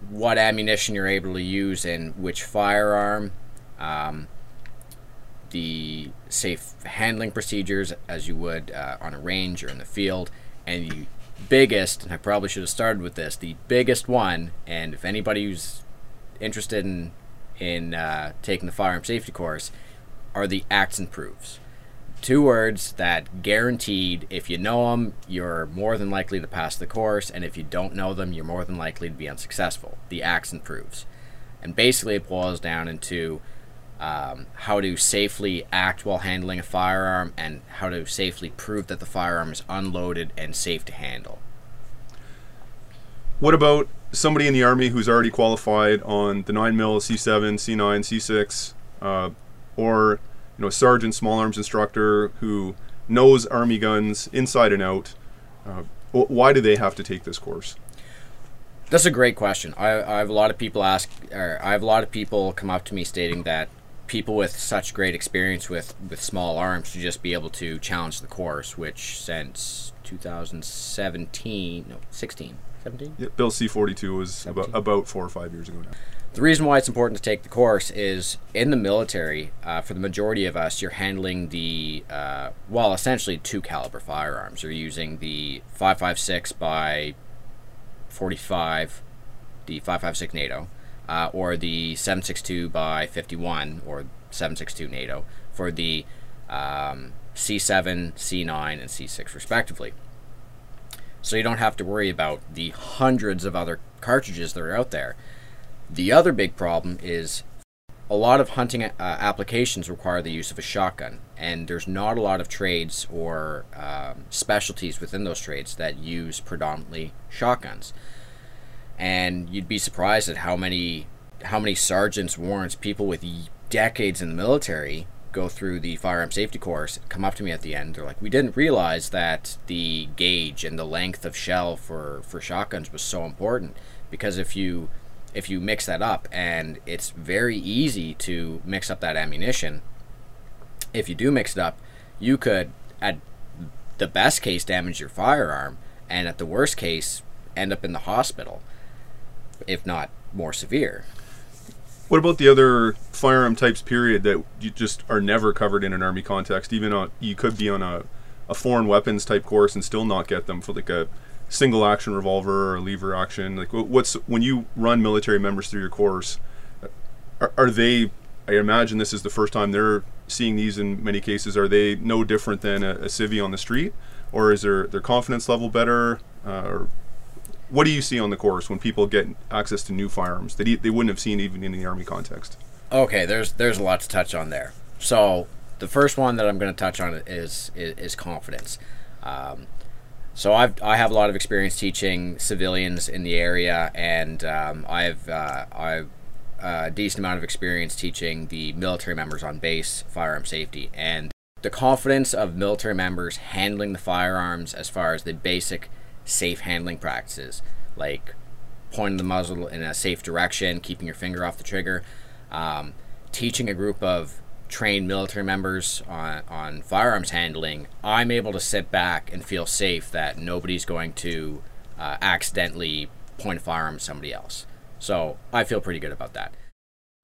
what ammunition you're able to use in which firearm, um, the safe handling procedures as you would uh, on a range or in the field, and the biggest, and I probably should have started with this, the biggest one, and if anybody who's interested in in uh, taking the firearm safety course, are the acts and proofs. Two words that guaranteed, if you know them, you're more than likely to pass the course, and if you don't know them, you're more than likely to be unsuccessful. The acts and proofs. And basically, it boils down into um, how to safely act while handling a firearm and how to safely prove that the firearm is unloaded and safe to handle. What about somebody in the army who's already qualified on the nine mil, C7, C9, C6, uh, or you know, a sergeant, small arms instructor who knows army guns inside and out? Uh, why do they have to take this course? That's a great question. I, I have a lot of people ask, or I have a lot of people come up to me stating that people with such great experience with, with small arms should just be able to challenge the course, which since 2017, no, 16, 17? Yeah, Bill C42 was about, about four or five years ago now. The reason why it's important to take the course is in the military, uh, for the majority of us, you're handling the, uh, well, essentially two caliber firearms. You're using the 556 by 45, the 556 NATO, uh, or the 762 by 51, or 762 NATO, for the um, C7, C9, and C6, respectively. So you don't have to worry about the hundreds of other cartridges that are out there. The other big problem is a lot of hunting uh, applications require the use of a shotgun, and there's not a lot of trades or um, specialties within those trades that use predominantly shotguns. And you'd be surprised at how many how many sergeants, warrants, people with decades in the military go through the firearm safety course come up to me at the end. They're like, "We didn't realize that the gauge and the length of shell for for shotguns was so important because if you if you mix that up and it's very easy to mix up that ammunition if you do mix it up you could at the best case damage your firearm and at the worst case end up in the hospital if not more severe What about the other firearm types, period, that you just are never covered in an army context? Even on, you could be on a, a foreign weapons type course and still not get them for like a single action revolver or lever action. Like, what's when you run military members through your course? Are, are they? I imagine this is the first time they're seeing these. In many cases, are they no different than a, a civvy on the street, or is their their confidence level better? Uh, or what do you see on the course when people get access to new firearms that they wouldn't have seen even in the army context? Okay, there's there's a lot to touch on there. So the first one that I'm going to touch on is is, is confidence. Um, so I've I have a lot of experience teaching civilians in the area, and um, I've uh, I've a decent amount of experience teaching the military members on base firearm safety and the confidence of military members handling the firearms as far as the basic safe handling practices like pointing the muzzle in a safe direction, keeping your finger off the trigger, um, teaching a group of trained military members on, on firearms handling, I'm able to sit back and feel safe that nobody's going to uh, accidentally point a firearm at somebody else. So I feel pretty good about that.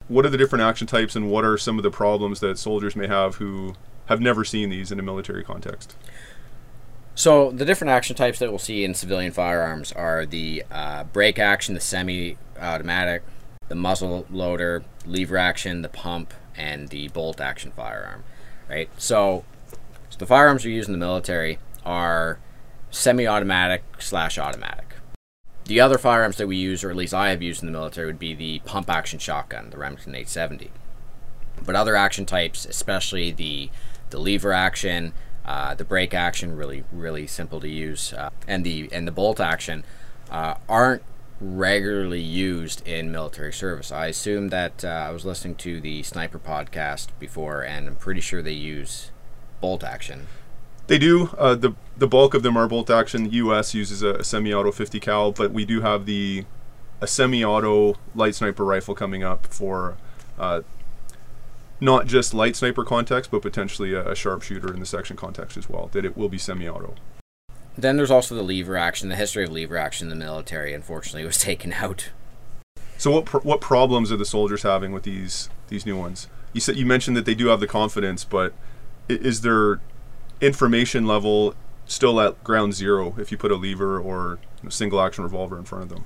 What are the different action types, and what are some of the problems that soldiers may have who have never seen these in a military context? So the different action types that we'll see in civilian firearms are the uh, break action, the semi-automatic, the muzzle loader, lever action, the pump, and the bolt action firearm. Right. So, so the firearms we use in the military are semi-automatic slash automatic. The other firearms that we use, or at least I have used in the military, would be the pump action shotgun, the Remington 870. But other action types, especially the the lever action, uh, the break action, really really simple to use, uh, and the and the bolt action, uh, aren't regularly used in military service. I assume that uh, I was listening to the Sniper podcast before, and I'm pretty sure they use bolt action. They do. Uh, the the bulk of them are bolt action. The U.S. uses a, a semi-auto 50 cal, but we do have the a semi-auto light sniper rifle coming up for uh, not just light sniper context, but potentially a, a sharpshooter in the section context as well. That it will be semi-auto. Then there's also the lever action. The history of lever action in the military, unfortunately, was taken out. So what pr- what problems are the soldiers having with these these new ones? You said you mentioned that they do have the confidence, but is their information level still at ground zero if you put a lever or a single action revolver in front of them?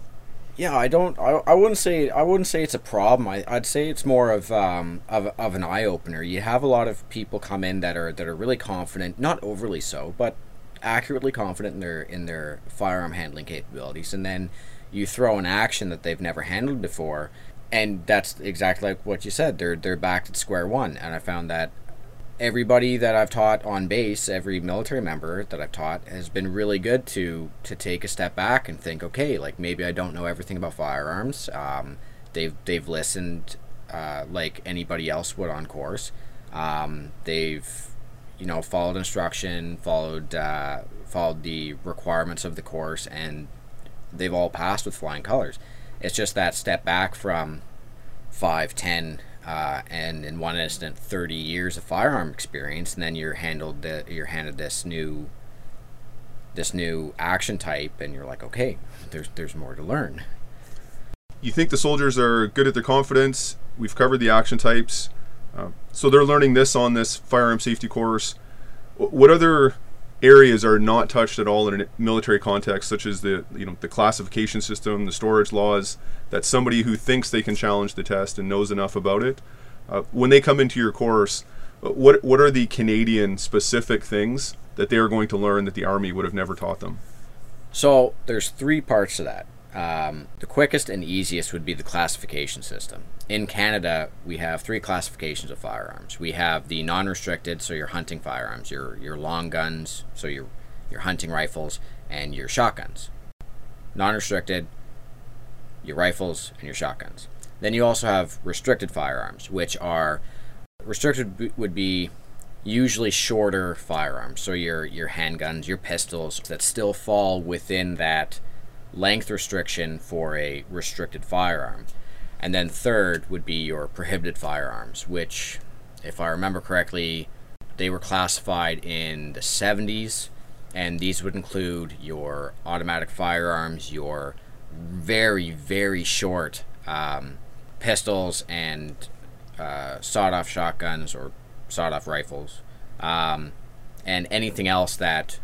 Yeah, I don't. I, I wouldn't say. I wouldn't say it's a problem. I, I'd say it's more of um of, of an eye opener. You have a lot of people come in that are that are really confident, not overly so, but accurately confident in their in their firearm handling capabilities, and then you throw an action that they've never handled before, and that's exactly like what you said. They're they're back at square one, and I found that everybody that I've taught on base, every military member that I've taught, has been really good to to take a step back and think, okay, like maybe I don't know everything about firearms. Um, they've they've listened uh, like anybody else would on course. Um, they've you know followed instruction, followed uh, followed the requirements of the course, and they've all passed with flying colors. It's just that step back from five, ten, uh, and in one instant, thirty years of firearm experience, and then you're handled the, you're handed this new this new action type, and you're like, okay, there's there's more to learn. you think the soldiers are good at their confidence. We've covered the action types. Uh, so they're learning this on this firearm safety course. What other areas are not touched at all in a military context, such as the you know the classification system, the storage laws, that somebody who thinks they can challenge the test and knows enough about it, uh, when they come into your course, uh, what what are the Canadian specific things that they are going to learn that the Army would have never taught them? So there's three parts to that. Um, the quickest and easiest would be the classification system. In Canada, we have three classifications of firearms. We have the non-restricted, so your hunting firearms, your your long guns, so your your hunting rifles, and your shotguns. Non-restricted, your rifles and your shotguns. Then you also have restricted firearms, which are restricted would be usually shorter firearms. So your your handguns, your pistols that still fall within that length restriction for a restricted firearm. And then third would be your prohibited firearms, which, if I remember correctly, they were classified in the 70s, and these would include your automatic firearms, your very, very short um, pistols, and uh, sawed off shotguns or sawed off rifles, um, and anything else that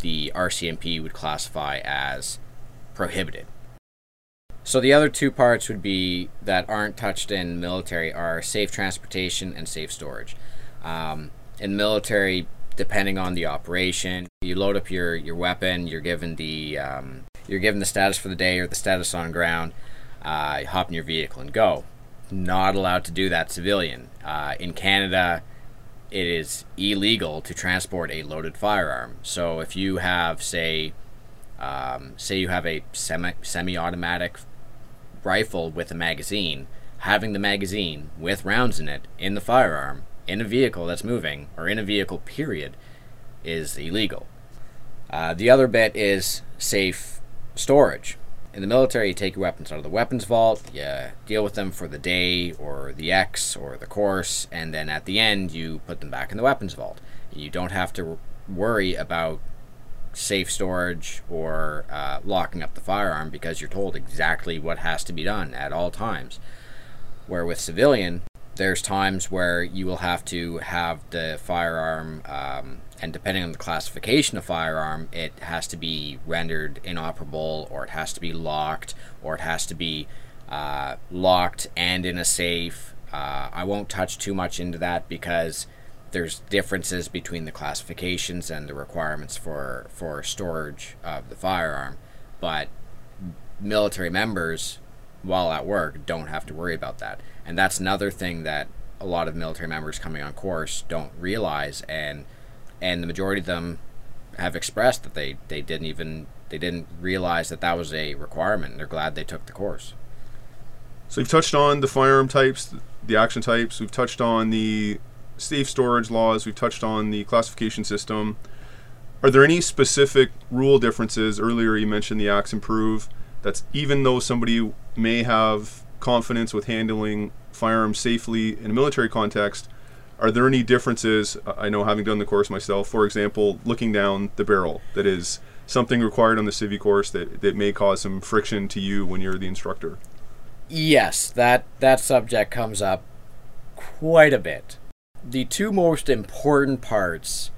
the RCMP would classify as prohibited. So the other two parts would be that aren't touched in military are safe transportation and safe storage. Um, in military, depending on the operation, you load up your, your weapon. You're given the um, you're given the status for the day or the status on ground. Uh, hop in your vehicle and go. Not allowed to do that civilian. Uh, in Canada, it is illegal to transport a loaded firearm. So if you have, say, um, say you have a semi semi-automatic rifle with a magazine, having the magazine with rounds in it in the firearm in a vehicle that's moving or in a vehicle period is illegal. Uh, the other bit is safe storage. In the military, you take your weapons out of the weapons vault, you deal with them for the day or the X or the course, and then at the end, you put them back in the weapons vault. You don't have to worry about safe storage or uh, locking up the firearm because you're told exactly what has to be done at all times. Where with civilian, there's times where you will have to have the firearm, um, and depending on the classification of firearm, it has to be rendered inoperable, or it has to be locked, or it has to be uh, locked and in a safe. Uh, I won't touch too much into that because there's differences between the classifications and the requirements for for storage of the firearm, but military members, while at work, don't have to worry about that. And that's another thing that a lot of military members coming on course don't realize, and and the majority of them have expressed that they, they didn't even they didn't realize that that was a requirement. They're glad they took the course. So you've touched on the firearm types, the action types. We've touched on the safe storage laws. We've touched on the classification system. Are there any specific rule differences? Earlier, you mentioned the acts and prove. That's even though somebody may have confidence with handling firearms safely in a military context, are there any differences? I know, having done the course myself, for example, looking down the barrel, that is something required on the Civi course that, that may cause some friction to you when you're the instructor. Yes, that that subject comes up quite a bit the two most important parts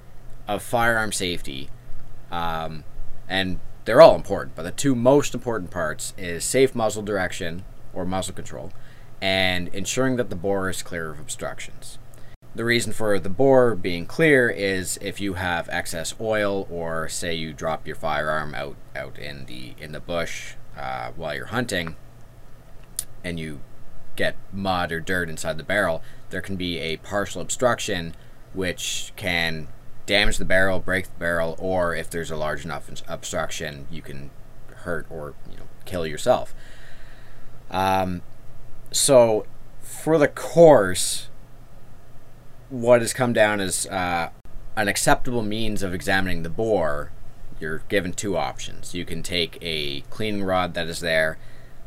of firearm safety, um, and they're all important, but the two most important parts is safe muzzle direction or muzzle control and ensuring that the bore is clear of obstructions. The reason for the bore being clear is if you have excess oil or say you drop your firearm out out in the in the bush uh, while you're hunting and you get mud or dirt inside the barrel, there can be a partial obstruction which can damage the barrel, break the barrel, or if there's a large enough obstruction, you can hurt or you know kill yourself. Um, so for the course, what has come down is uh, an acceptable means of examining the bore. You're given two options. You can take a cleaning rod that is there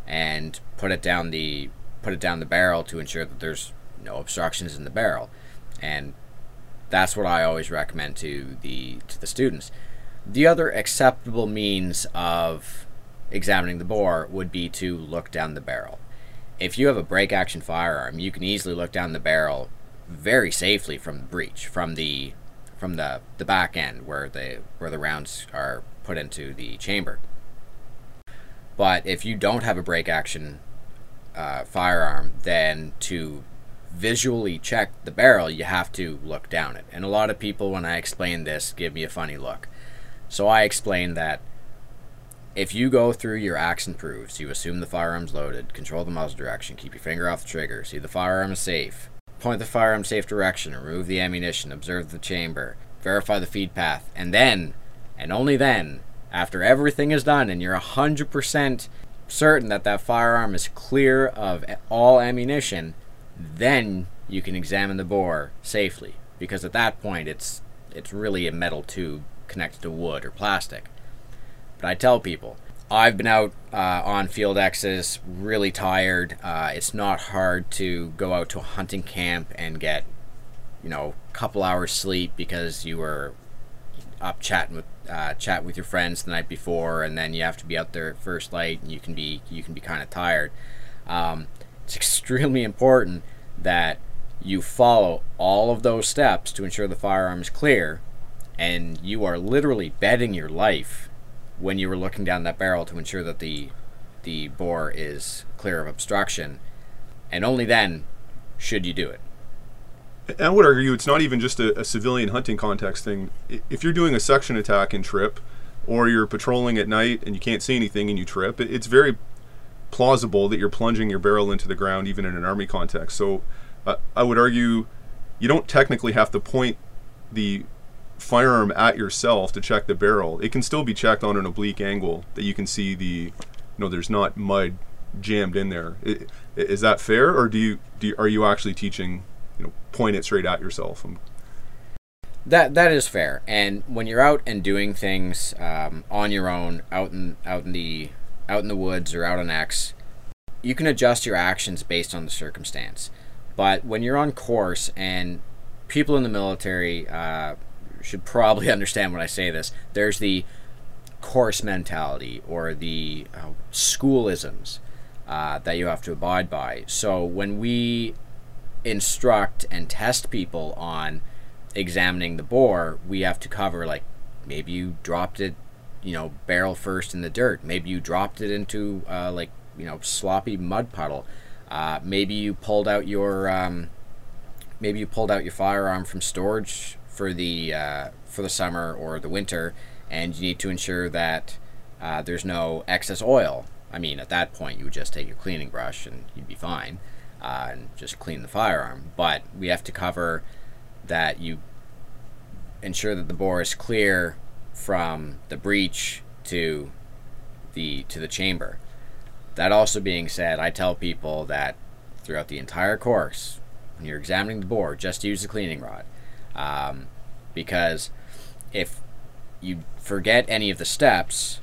and put it down the put it down the barrel to ensure that there's no obstructions in the barrel. And that's what I always recommend to the to the students. The other acceptable means of examining the bore would be to look down the barrel. If you have a break action firearm, you can easily look down the barrel very safely from the breech, from the from the, the back end where the where the rounds are put into the chamber. But if you don't have a break action uh, firearm, then to visually check the barrel, you have to look down it. And a lot of people, when I explain this, give me a funny look. So I explain that if you go through your action proofs, you assume the firearm's loaded, control the muzzle direction, keep your finger off the trigger, see the firearm is safe, point the firearm safe direction, remove the ammunition, observe the chamber, verify the feed path, and then, and only then, after everything is done and you're 100% certain that that firearm is clear of all ammunition, then you can examine the bore safely because at that point it's it's really a metal tube connected to wood or plastic. But I tell people, I've been out uh, on field X's really tired. Uh, it's not hard to go out to a hunting camp and get, you know, a couple hours sleep because you were up chatting with uh, chat with your friends the night before, and then you have to be out there at first light, and you can be you can be kind of tired. Um, it's extremely important that you follow all of those steps to ensure the firearm is clear, and you are literally betting your life when you were looking down that barrel to ensure that the the bore is clear of obstruction, and only then should you do it. I would argue it's not even just a, a, civilian hunting context thing. If you're doing a section attack and trip, or you're patrolling at night and you can't see anything and you trip, it's very plausible that you're plunging your barrel into the ground even in an army context. So uh, I would argue you don't technically have to point the firearm at yourself to check the barrel. It can still be checked on an oblique angle that you can see the, you know, there's not mud jammed in there. Is that fair, or do you, do you, are you actually teaching, you know, point it straight at yourself? That that is fair. And when you're out and doing things um, on your own, out in out in the out in the woods or out on X, you can adjust your actions based on the circumstance. But when you're on course, and people in the military uh, should probably understand when I say this, there's the course mentality or the uh, schoolisms uh, that you have to abide by. So when we instruct and test people on examining the bore, we have to cover like maybe you dropped it you know barrel first in the dirt. Maybe you dropped it into uh, like you know sloppy mud puddle. Uh, maybe you pulled out your um, maybe you pulled out your firearm from storage for the uh, for the summer or the winter, and you need to ensure that uh, there's no excess oil. I mean, at that point, you would just take your cleaning brush and you'd be fine, uh, and just clean the firearm. But we have to cover that you ensure that the bore is clear from the breech to the to the chamber. That also being said, I tell people that throughout the entire course, when you're examining the bore, just use the cleaning rod, um, because if you forget any of the steps,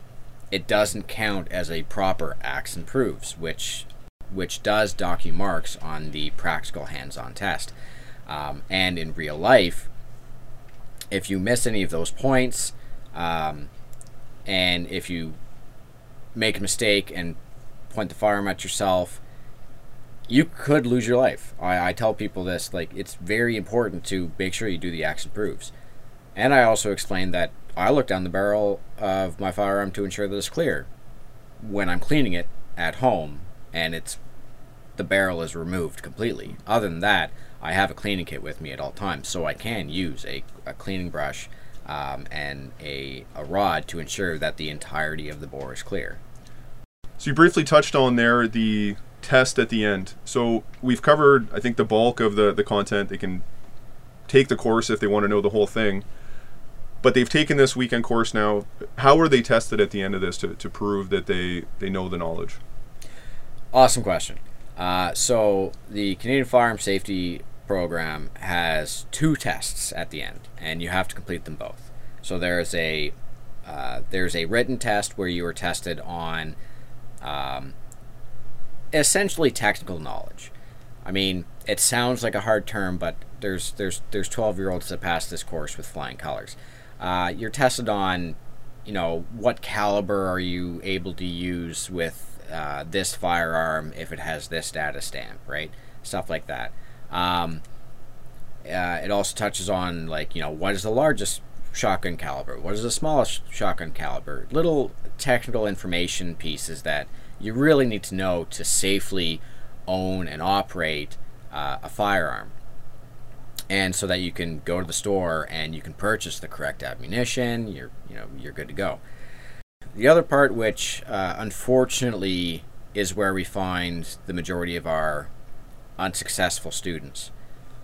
it doesn't count as a proper acts and proofs, which which does docu marks on the practical hands-on test. Um, and in real life, if you miss any of those points, um, and if you make a mistake and point the firearm at yourself, you could lose your life. I, I tell people this like it's very important to make sure you do the action proofs. And I also explain that I look down the barrel of my firearm to ensure that it's clear when I'm cleaning it at home and it's the barrel is removed completely. Other than that, I have a cleaning kit with me at all times, so I can use a, a cleaning brush um, and a, a rod to ensure that the entirety of the bore is clear. So you briefly touched on there the test at the end. So we've covered, I think, the bulk of the, the content. They can take the course if they want to know the whole thing. But they've taken this weekend course now. How are they tested at the end of this to, to prove that they, they know the knowledge? Awesome question. Uh, so the Canadian Firearm Safety program has two tests at the end, and you have to complete them both. So there's a uh, there's a written test where you are tested on um, essentially technical knowledge. I mean, it sounds like a hard term, but there's there's there's 12 year olds that pass this course with flying colors. Uh, you're tested on you know, what caliber are you able to use with uh, this firearm if it has this status stamp, right? Stuff like that. Um, uh, it also touches on like you know what is the largest shotgun caliber, what is the smallest shotgun caliber, little technical information pieces that you really need to know to safely own and operate uh, a firearm and so that you can go to the store and you can purchase the correct ammunition you're you know you're good to go the other part which uh, unfortunately is where we find the majority of our unsuccessful students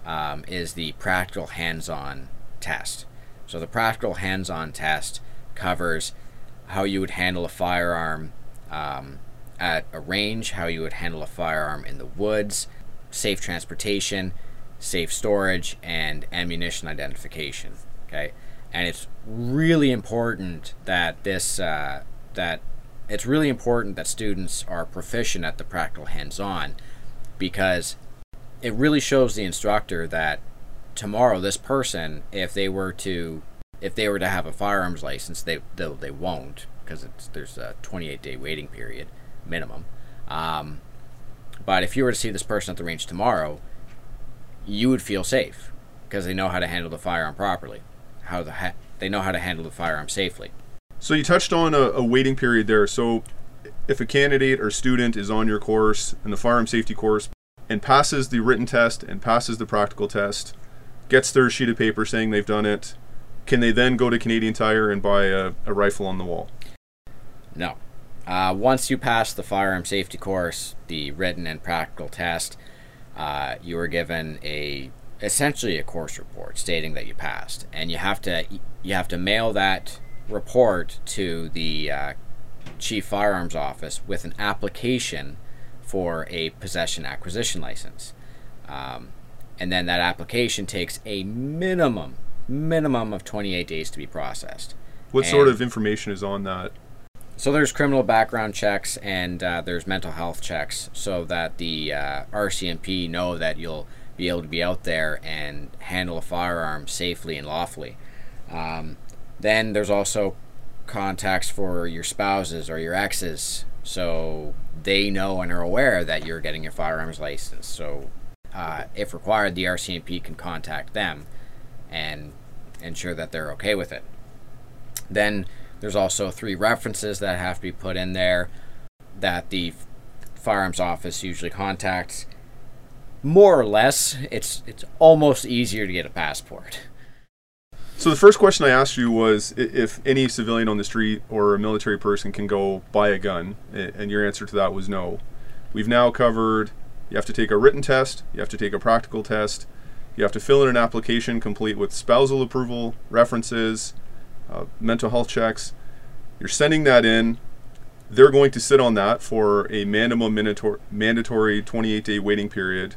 um, is the practical hands-on test so the practical hands-on test covers how you would handle a firearm um, at a range how you would handle a firearm in the woods safe transportation safe storage, and ammunition identification. Okay, and it's really important that this uh, that it's really important that students are proficient at the practical hands-on because it really shows the instructor that tomorrow this person if they were to if they were to have a firearms license they they, they won't because it's there's a 28 day waiting period minimum um, but if you were to see this person at the range tomorrow you would feel safe because they know how to handle the firearm properly. How the ha- they know how to handle the firearm safely. So you touched on a, a, waiting period there. So if a candidate or student is on your course in the firearm safety course and passes the written test and passes the practical test, gets their sheet of paper saying they've done it, can they then go to Canadian Tire and buy a, a rifle on the wall? No. Uh, once you pass the firearm safety course, the written and practical test, uh, you were given a essentially a course report stating that you passed, and you have to you have to mail that report to the uh, chief firearms office with an application for a possession acquisition license, um, and then that application takes a minimum minimum of 28 days to be processed. What and sort of information is on that? So there's criminal background checks and uh, there's mental health checks so that the uh, RCMP know that you'll be able to be out there and handle a firearm safely and lawfully. Um, then there's also contacts for your spouses or your exes so they know and are aware that you're getting your firearms license. So uh, if required, the RCMP can contact them and ensure that they're okay with it. Then there's also three references that have to be put in there that the firearms office usually contacts. More or less, it's it's almost easier to get a passport. So the first question I asked you was if any civilian on the street or a military person can go buy a gun, and your answer to that was no. We've now covered you have to take a written test, you have to take a practical test, you have to fill in an application complete with spousal approval, references, uh, mental health checks. You're sending that in. They're going to sit on that for a minimum mandatory 28 day waiting period.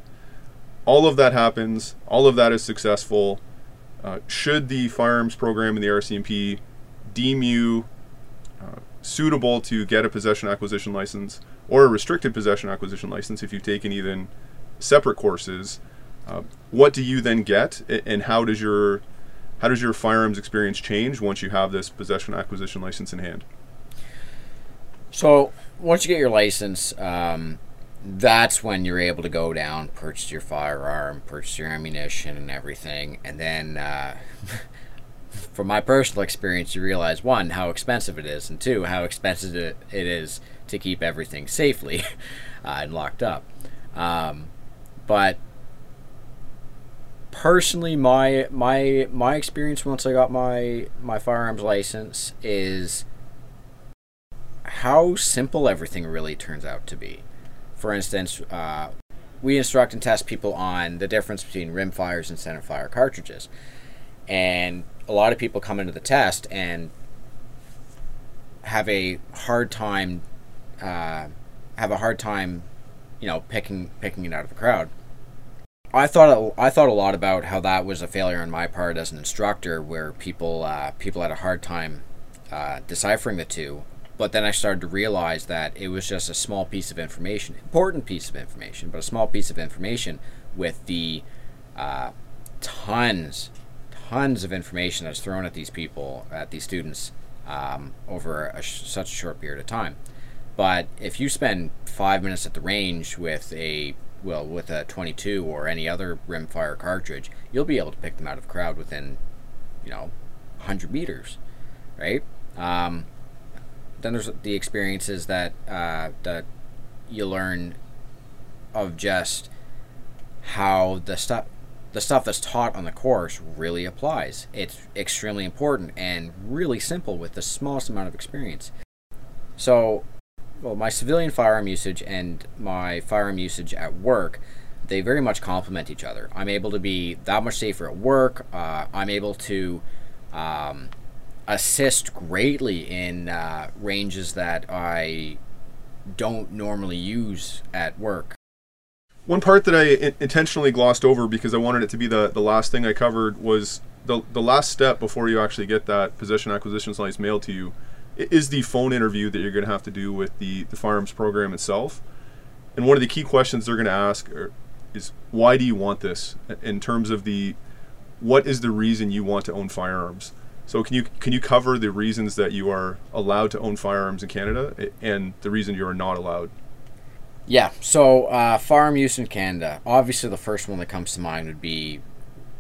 All of that happens. All of that is successful. Uh, should the firearms program in the RCMP deem you uh, suitable to get a possession acquisition license or a restricted possession acquisition license if you've taken even separate courses, uh, what do you then get and how does your how does your firearms experience change once you have this possession acquisition license in hand? So once you get your license, um, that's when you're able to go down, purchase your firearm, purchase your ammunition, and everything. And then, uh, from my personal experience, you realize one how expensive it is, and two how expensive it is to keep everything safely uh, and locked up. Um, but personally my my my experience once I got my my firearms license is how simple everything really turns out to be. For instance, uh, we instruct and test people on the difference between rim fires and center fire cartridges, and a lot of people come into the test and have a hard time uh, have a hard time, you know, picking picking it out of the crowd I thought I thought a lot about how that was a failure on my part as an instructor, where people uh, people had a hard time uh, deciphering the two. But then I started to realize that it was just a small piece of information, important piece of information, but a small piece of information with the uh, tons, tons of information that's thrown at these people, at these students um, over a sh- such a short period of time. But if you spend five minutes at the range with a well with a 22 or any other rimfire cartridge, you'll be able to pick them out of the crowd within, you know, 100 meters, right? Um, then there's the experiences that uh, that you learn of just how the stuff the stuff that's taught on the course really applies. It's extremely important and really simple with the smallest amount of experience. So, well, my civilian firearm usage and my firearm usage at work, they very much complement each other. I'm able to be that much safer at work. Uh, I'm able to um, assist greatly in uh, ranges that I don't normally use at work. One part that I in- intentionally glossed over because I wanted it to be the, the last thing I covered was the, the last step before you actually get that possession acquisition license mailed to you is the phone interview that you're going to have to do with the, the firearms program itself. And one of the key questions they're going to ask are, is why do you want this in terms of the what is the reason you want to own firearms? So can you can you cover the reasons that you are allowed to own firearms in Canada and the reason you are not allowed? Yeah, so uh, firearm use in Canada. Obviously, the first one that comes to mind would be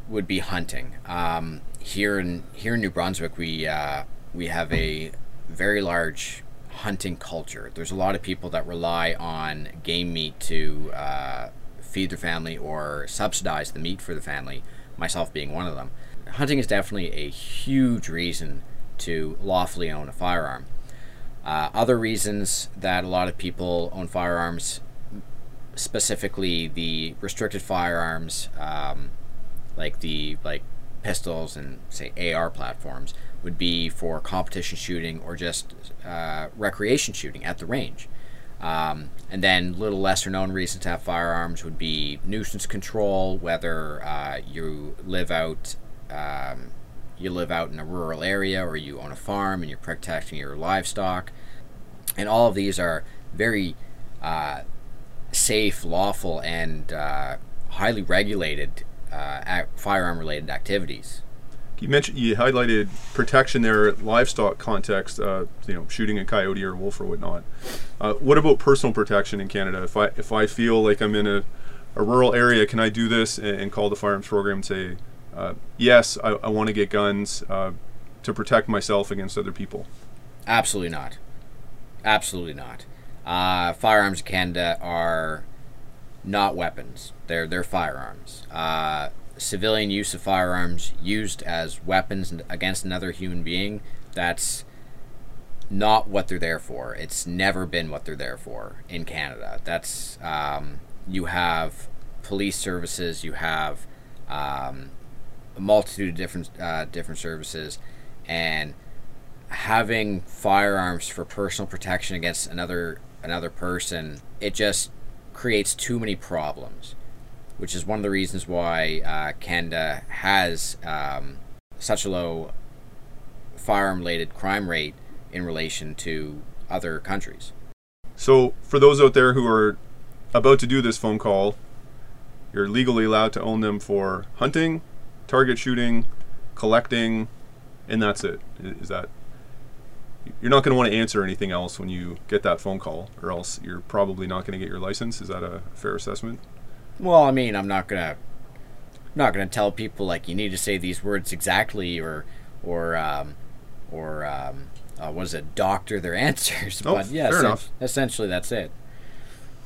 would be hunting. Um, here in here in New Brunswick, we uh, we have a very large hunting culture. There's a lot of people that rely on game meat to uh, feed their family or subsidize the meat for the family. Myself being one of them. Hunting is definitely a huge reason to lawfully own a firearm. Uh, other reasons that a lot of people own firearms, specifically the restricted firearms, um, like the like pistols and say AR platforms, would be for competition shooting or just uh, recreation shooting at the range. Um, and then little lesser known reasons to have firearms would be nuisance control, whether uh, you live out um, you live out in a rural area or you own a farm and you're protecting your livestock. And all of these are very uh, safe, lawful, and uh, highly regulated uh, firearm related activities. You mentioned you highlighted protection there, livestock context. Uh, you know, shooting a coyote or a wolf or whatnot. Uh, what about personal protection in Canada? If I if I feel like I'm in a, a rural area, can I do this and, and call the firearms program and say, uh, yes, I, I want to get guns uh, to protect myself against other people? Absolutely not. Absolutely not. Uh, firearms in Canada are not weapons. They're they're firearms. Uh, civilian use of firearms used as weapons against another human being. That's not what they're there for. It's never been what they're there for in Canada. That's um, you have police services. You have um, a multitude of different uh, different services, and having firearms for personal protection against another another person, it just creates too many problems, which is one of the reasons why uh, Canada has um, such a low firearm-related crime rate in relation to other countries. So, for those out there who are about to do this phone call, you're legally allowed to own them for hunting, target shooting, collecting, and that's it. Is that you're not going to want to answer anything else when you get that phone call, or else you're probably not going to get your license. Is that a fair assessment? Well, I mean, I'm not gonna not gonna tell people like you need to say these words exactly, or or um, or um, uh, what is it, doctor their answers. Oh, but yeah, fair enough. essentially that's it.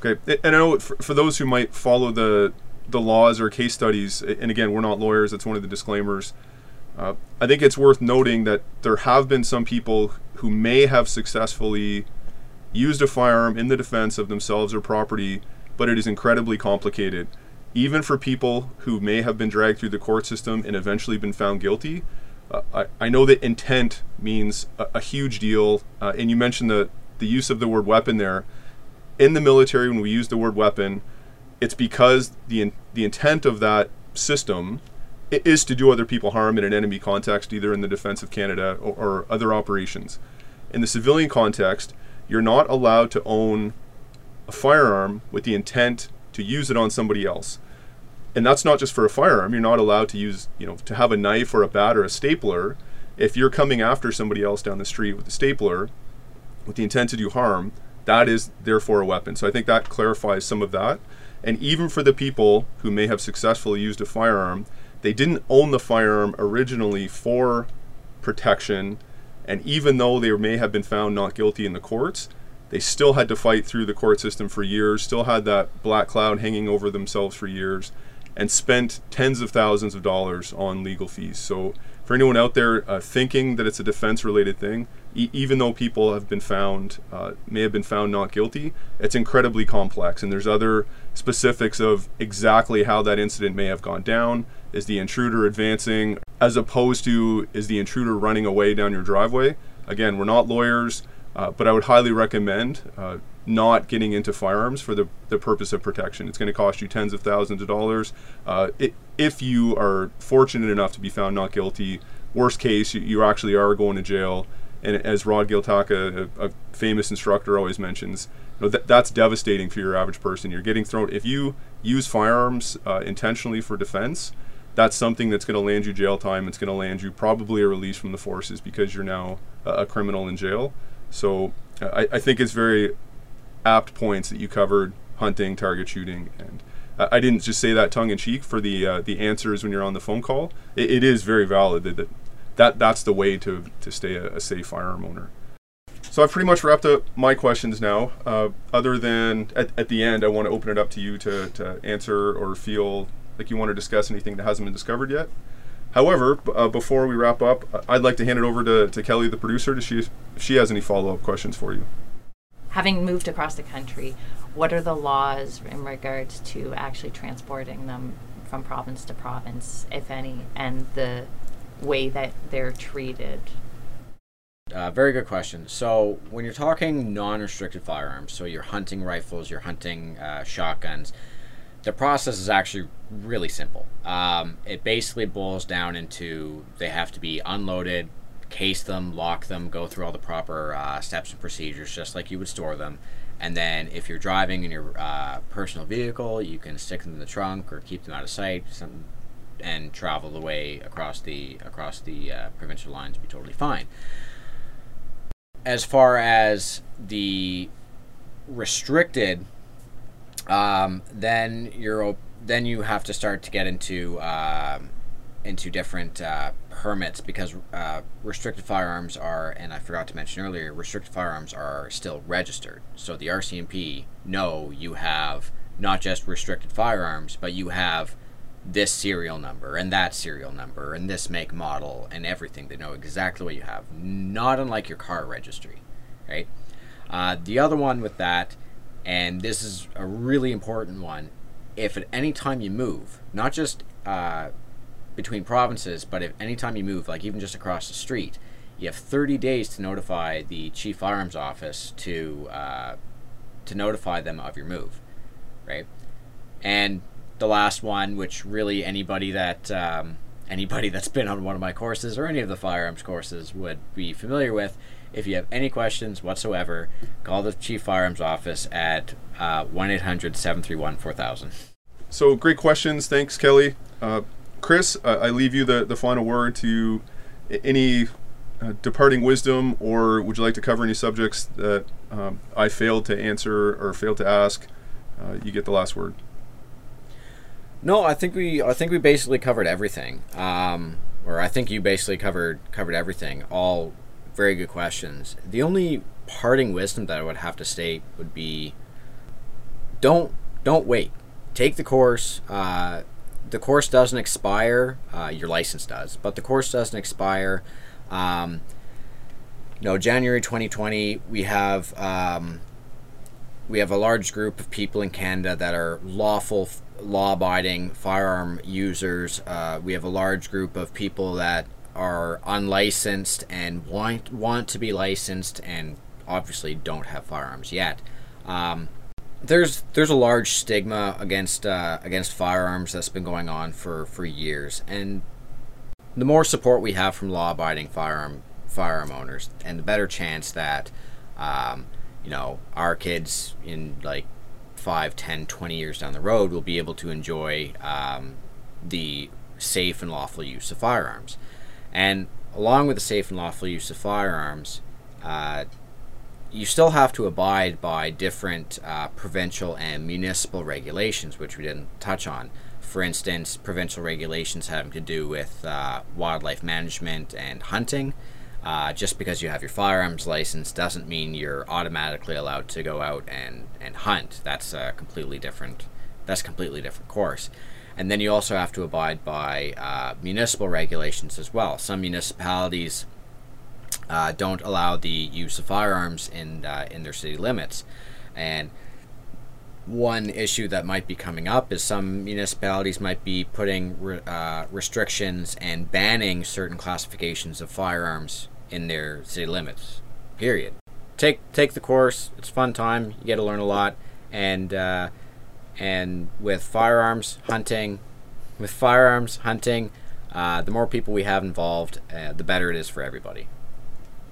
Okay, and I know for, for those who might follow the the laws or case studies, and again, we're not lawyers. That's one of the disclaimers. Uh, I think it's worth noting that there have been some people who may have successfully used a firearm in the defense of themselves or property, but it is incredibly complicated. Even for people who may have been dragged through the court system and eventually been found guilty, uh, I, I know that intent means a, a huge deal. Uh, and you mentioned the, the use of the word weapon there. In the military, when we use the word weapon, it's because the, in, the intent of that system is to do other people harm in an enemy context, either in the defense of Canada or, or other operations. In the civilian context, you're not allowed to own a firearm with the intent to use it on somebody else. And that's not just for a firearm. You're not allowed to use, you know, to have a knife or a bat or a stapler if you're coming after somebody else down the street with a stapler with the intent to do harm, that is therefore a weapon. So I think that clarifies some of that. And even for the people who may have successfully used a firearm, they didn't own the firearm originally for protection. And even though they may have been found not guilty in the courts, they still had to fight through the court system for years, still had that black cloud hanging over themselves for years, and spent tens of thousands of dollars on legal fees. So for anyone out there uh, thinking that it's a defense related thing, e- even though people have been found, uh, may have been found not guilty, it's incredibly complex. And there's other specifics of exactly how that incident may have gone down. Is the intruder advancing as opposed to is the intruder running away down your driveway? Again, we're not lawyers, uh, but I would highly recommend uh, not getting into firearms for the, the purpose of protection. It's going to cost you tens of thousands of dollars. Uh, it, if you are fortunate enough to be found not guilty, worst case, you, you actually are going to jail. And as Rod Giltaca, a, a famous instructor, always mentions, you know, that, that's devastating for your average person. You're getting thrown. If you use firearms uh, intentionally for defense, that's something that's going to land you jail time. It's going to land you probably a release from the forces because you're now a, a criminal in jail. So I, I think it's very apt points that you covered hunting, target shooting, and I didn't just say that tongue in cheek for the uh, the answers when you're on the phone call. It, it is very valid that, that that that's the way to to stay a, a, safe firearm owner. So I've pretty much wrapped up my questions now. Uh, other than at, at the end, I want to open it up to you to, to answer or feel like you want to discuss anything that hasn't been discovered yet. However, uh, before we wrap up, I'd like to hand it over to, to Kelly, the producer, to see if she has any follow up questions for you having moved across the country, what are the laws in regards to actually transporting them from province to province, if any, and the way that they're treated? Uh, very good question. So, when you're talking non restricted firearms, so you're hunting rifles, you're hunting uh, shotguns, the process is actually really simple. Um, it basically boils down into they have to be unloaded, case them, lock them, go through all the proper uh, steps and procedures, just like you would store them. And then, if you're driving in your uh, personal vehicle, you can stick them in the trunk or keep them out of sight, some, and travel the way across the across the uh, provincial lines. Be totally fine. As far as the restricted, um, then you're then you have to start to get into um, into different uh, permits because uh, restricted firearms are, and I forgot to mention earlier, restricted firearms are still registered. So the RCMP know you have not just restricted firearms, but you have this serial number and that serial number and this make model and everything. They know exactly what you have, not unlike your car registry, right? Uh, the other one with that, and this is a really important one, if at any time you move, not just uh, between provinces, but if anytime you move, like even just across the street, you have 30 days to notify the chief firearms office to uh, to notify them of your move, right? And the last one, which really anybody that um, anybody that's been on one of my courses or any of the firearms courses would be familiar with. If you have any questions whatsoever, call the chief firearms office at uh, one eight hundred seven three one four thousand. So great questions. Thanks, Kelly. Uh, Chris, uh, I leave you the, the final word to any uh, departing wisdom, or would you like to cover any subjects that um, I failed to answer or failed to ask? Uh, you get the last word. No, I think we I think we basically covered everything. Um, or I think you basically covered covered everything. All very good questions. The only parting wisdom that I would have to state would be don't don't wait. Take the course. Uh, the course doesn't expire. Uh, your license does, but the course doesn't expire. Um, you know, January 2020, we have um, we have a large group of people in Canada that are lawful, law-abiding firearm users. Uh, we have a large group of people that are unlicensed and want want to be licensed, and obviously don't have firearms yet. Um, there's there's a large stigma against uh, against firearms that's been going on for, for years, and the more support we have from law-abiding firearm firearm owners, and the better chance that um, you know our kids in like 5, 10, 20 years down the road will be able to enjoy um, the safe and lawful use of firearms. And along with the safe and lawful use of firearms, uh, you still have to abide by different uh, provincial and municipal regulations, which we didn't touch on. For instance, provincial regulations having to do with uh, wildlife management and hunting. Uh, just because you have your firearms license doesn't mean you're automatically allowed to go out and, and hunt. That's a completely different. That's completely different course. And then you also have to abide by uh, municipal regulations as well. Some municipalities uh, don't allow the use of firearms in uh, in their city limits, and one issue that might be coming up is some municipalities might be putting re- uh, restrictions and banning certain classifications of firearms in their city limits. Period. Take take the course. It's fun time. You get to learn a lot, and uh, and with firearms hunting, with firearms hunting, uh, the more people we have involved, uh, the better it is for everybody.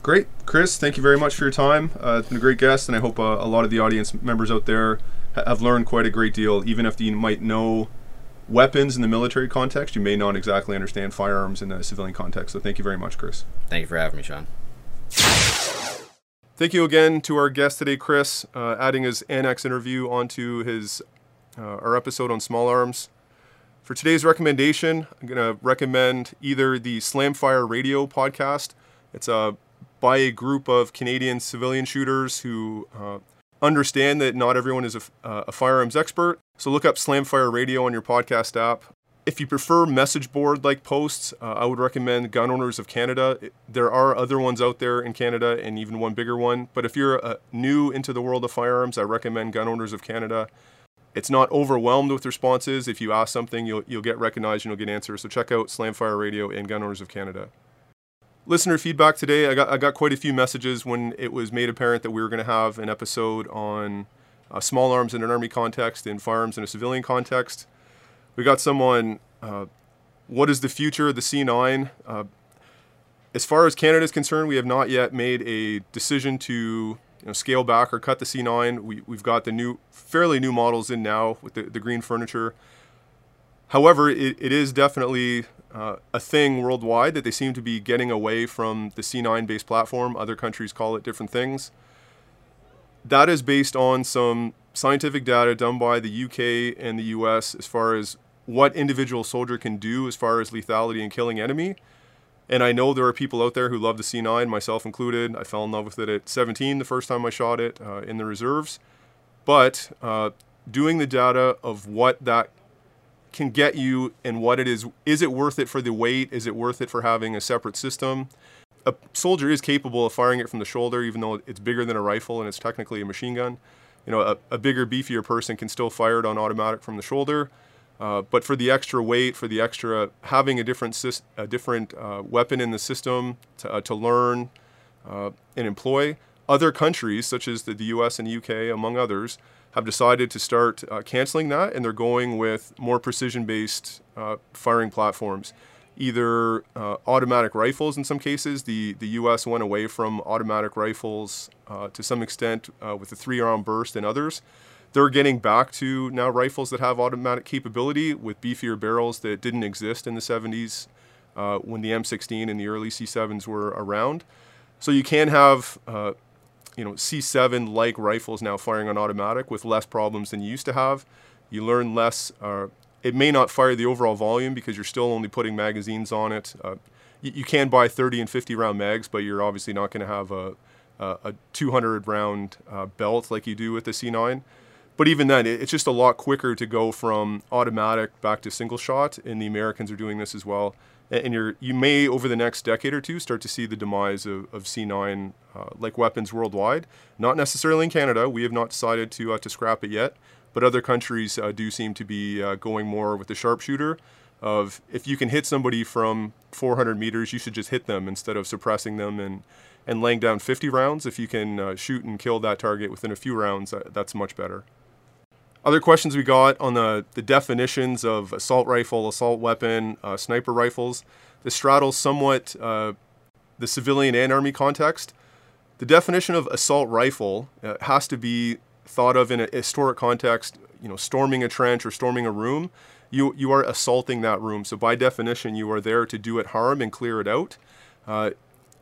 Great, Chris. Thank you very much for your time. Uh, it's been a great guest, and I hope uh, a lot of the audience members out there ha- have learned quite a great deal. Even if you might know weapons in the military context, you may not exactly understand firearms in the civilian context. So, thank you very much, Chris. Thank you for having me, Sean. Thank you again to our guest today, Chris, uh, adding his annex interview onto his uh, our episode on small arms. For today's recommendation, I'm going to recommend either the Slamfire Radio podcast. It's a by a group of Canadian civilian shooters who uh, understand that not everyone is a, uh, a firearms expert. So look up Slamfire Radio on your podcast app. If you prefer message board like posts, uh, I would recommend Gun Owners of Canada. There are other ones out there in Canada and even one bigger one. But if you're uh, new into the world of firearms, I recommend Gun Owners of Canada. It's not overwhelmed with responses. If you ask something, you'll, you'll get recognized and you'll get answers. So check out Slamfire Radio and Gun Owners of Canada listener feedback today. I got I got quite a few messages when it was made apparent that we were going to have an episode on uh, small arms in an army context and firearms in a civilian context. We got someone, uh, what is the future of the C9. Uh, as far as Canada is concerned, we have not yet made a decision to you know, scale back or cut the C9. We, we've got the new, fairly new models in now with the, the green furniture. However, it, it is definitely uh, a thing worldwide that they seem to be getting away from the C9 based platform. Other countries call it different things. That is based on some scientific data done by the UK and the US as far as what individual soldier can do as far as lethality and killing enemy. And I know there are people out there who love the C9, myself included. I fell in love with it at 17 the first time I shot it uh, in the reserves. But uh, doing the data of what that can get you and what it is. Is it worth it for the weight? Is it worth it for having a separate system? A soldier is capable of firing it from the shoulder, even though it's bigger than a rifle and it's technically a machine gun. You know, a, a bigger, beefier person can still fire it on automatic from the shoulder. Uh, but for the extra weight, for the extra having a different a different uh, weapon in the system to, uh, to learn uh, and employ, other countries such as the, the U.S. and UK, among others, have decided to start uh, canceling that and they're going with more precision based uh, firing platforms. Either uh, automatic rifles in some cases. The, the US went away from automatic rifles uh, to some extent uh, with the three round burst and others. They're getting back to now rifles that have automatic capability with beefier barrels that didn't exist in the 70s uh, when the M16 and the early C7s were around. So you can have you know C7 like rifles now firing on automatic with less problems than you used to have. You learn less. Uh, it may not fire the overall volume because you're still only putting magazines on it. Uh, you, you, can buy 30 and 50 round mags, but you're obviously not going to have a, a, a, 200 round uh, belt like you do with the C9. But even then, it, it's just a lot quicker to go from automatic back to single shot, and the Americans are doing this as well and you're you may over the next decade or two start to see the demise of, of C9 uh, like weapons worldwide. Not necessarily in Canada. We have not decided to uh, to scrap it yet, but other countries uh, do seem to be uh, going more with the sharpshooter. Of if you can hit somebody from 400 meters, you should just hit them instead of suppressing them and and laying down 50 rounds. If you can uh, shoot and kill that target within a few rounds, uh, that's much better. Other questions we got on the, the definitions of assault rifle, assault weapon, uh, sniper rifles. This straddles somewhat uh, the civilian and army context. The definition of assault rifle uh, has to be thought of in a historic context, you know, storming a trench or storming a room. You, you are assaulting that room. So by definition, you are there to do it harm and clear it out. uh,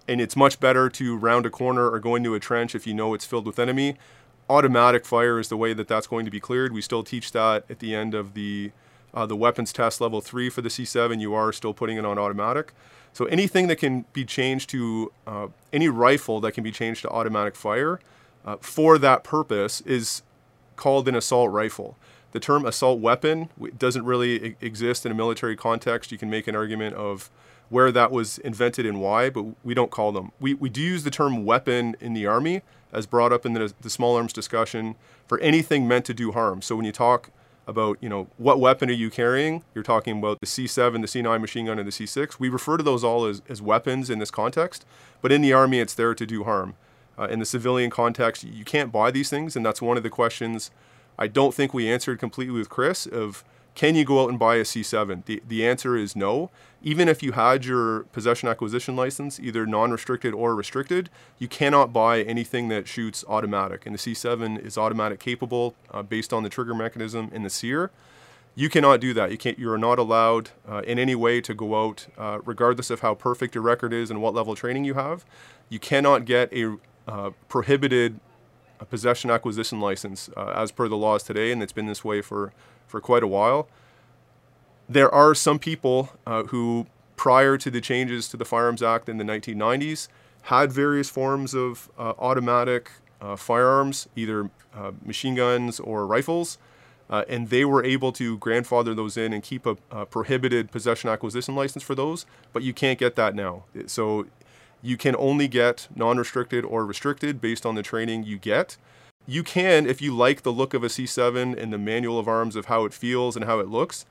and it's much better to round a corner or go into a trench if you know it's filled with enemy. Automatic fire is the way that that's going to be cleared. We still teach that at the end of the uh, the weapons test level three for the C7. You are still putting it on automatic. So anything that can be changed to uh, any rifle that can be changed to automatic fire uh, for that purpose is called an assault rifle. The term assault weapon doesn't really exist in a military context. You can make an argument of where that was invented and why, but we don't call them. We, we do use the term weapon in the Army, as brought up in the, the small arms discussion, for anything meant to do harm. So when you talk about, you know, what weapon are you carrying, you're talking about the C7, the C9 machine gun, and the C6. We refer to those all as, as weapons in this context, but in the Army, it's there to do harm. Uh, in the civilian context, you can't buy these things, and that's one of the questions I don't think we answered completely with Chris of can you go out and buy a C7? The, the answer is no. Even if you had your possession acquisition license, either non restricted or restricted, you cannot buy anything that shoots automatic. And the C7 is automatic capable uh, based on the trigger mechanism in the sear. You cannot do that. You can't. You are not allowed uh, in any way to go out, uh, regardless of how perfect your record is and what level of training you have. You cannot get a uh, prohibited a possession acquisition license uh, as per the laws today, and it's been this way for, for quite a while. There are some people uh, who, prior to the changes to the Firearms Act in the 1990s, had various forms of uh, automatic uh, firearms, either uh, machine guns or rifles, uh, and they were able to grandfather those in and keep a, a prohibited possession acquisition license for those, but you can't get that now. So you can only get non restricted or restricted based on the training you get. You can, if you like the look of a C7 and the manual of arms of how it feels and how it looks,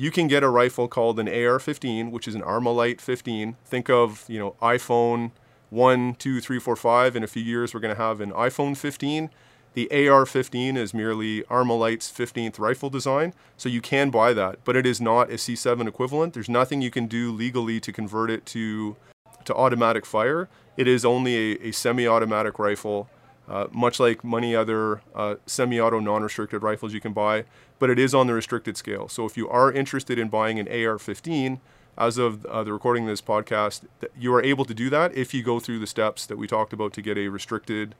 you can get a rifle called an AR-15, which is an Armalite 15. Think of, you know, iPhone 1, 2, 3, 4, 5. In a few years, we're going to have an iPhone 15. The AR-15 is merely Armalite's 15th rifle design, so you can buy that, but it is not a C7 equivalent. There's nothing you can do legally to convert it to to automatic fire. It is only a, a semi-automatic rifle, uh, much like many other uh, semi-auto non-restricted rifles you can buy, but it is on the restricted scale. So if you are interested in buying an AR-15, as of uh, the recording of this podcast, you are able to do that if you go through the steps that we talked about to get a restricted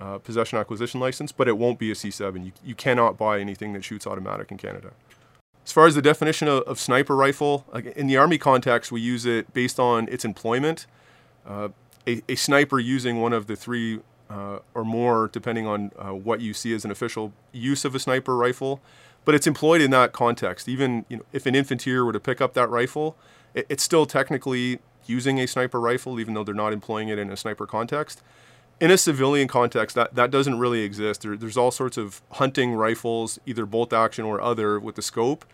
uh, possession acquisition license, but it won't be a C7. You, you cannot buy anything that shoots automatic in Canada. As far as the definition of, of sniper rifle, in the Army context, we use it based on its employment. Uh, a, a, sniper using one of the three uh, or more, depending on uh, what you see as an official use of a sniper rifle, but it's employed in that context. Even you know, if an infanteer were to pick up that rifle, it, it's still technically using a sniper rifle, even though they're not employing it in a sniper context. In a civilian context, that, that doesn't really exist. There, there's all sorts of hunting rifles, either bolt action or other, with the scope.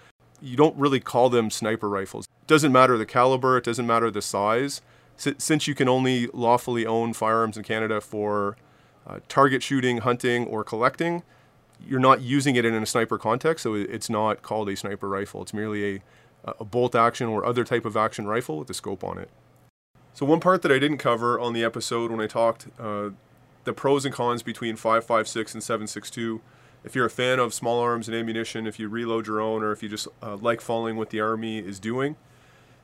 You don't really call them sniper rifles. It doesn't matter the caliber, it doesn't matter the size. Since you can only lawfully own firearms in Canada for uh, target shooting, hunting, or collecting, you're not using it in a sniper context, so it's not called a sniper rifle. It's merely a, a bolt action or other type of action rifle with a scope on it. So one part that I didn't cover on the episode when I talked uh, the pros and cons between 5.56 and 7.62. If you're a fan of small arms and ammunition, if you reload your own, or if you just uh, like following what the Army is doing,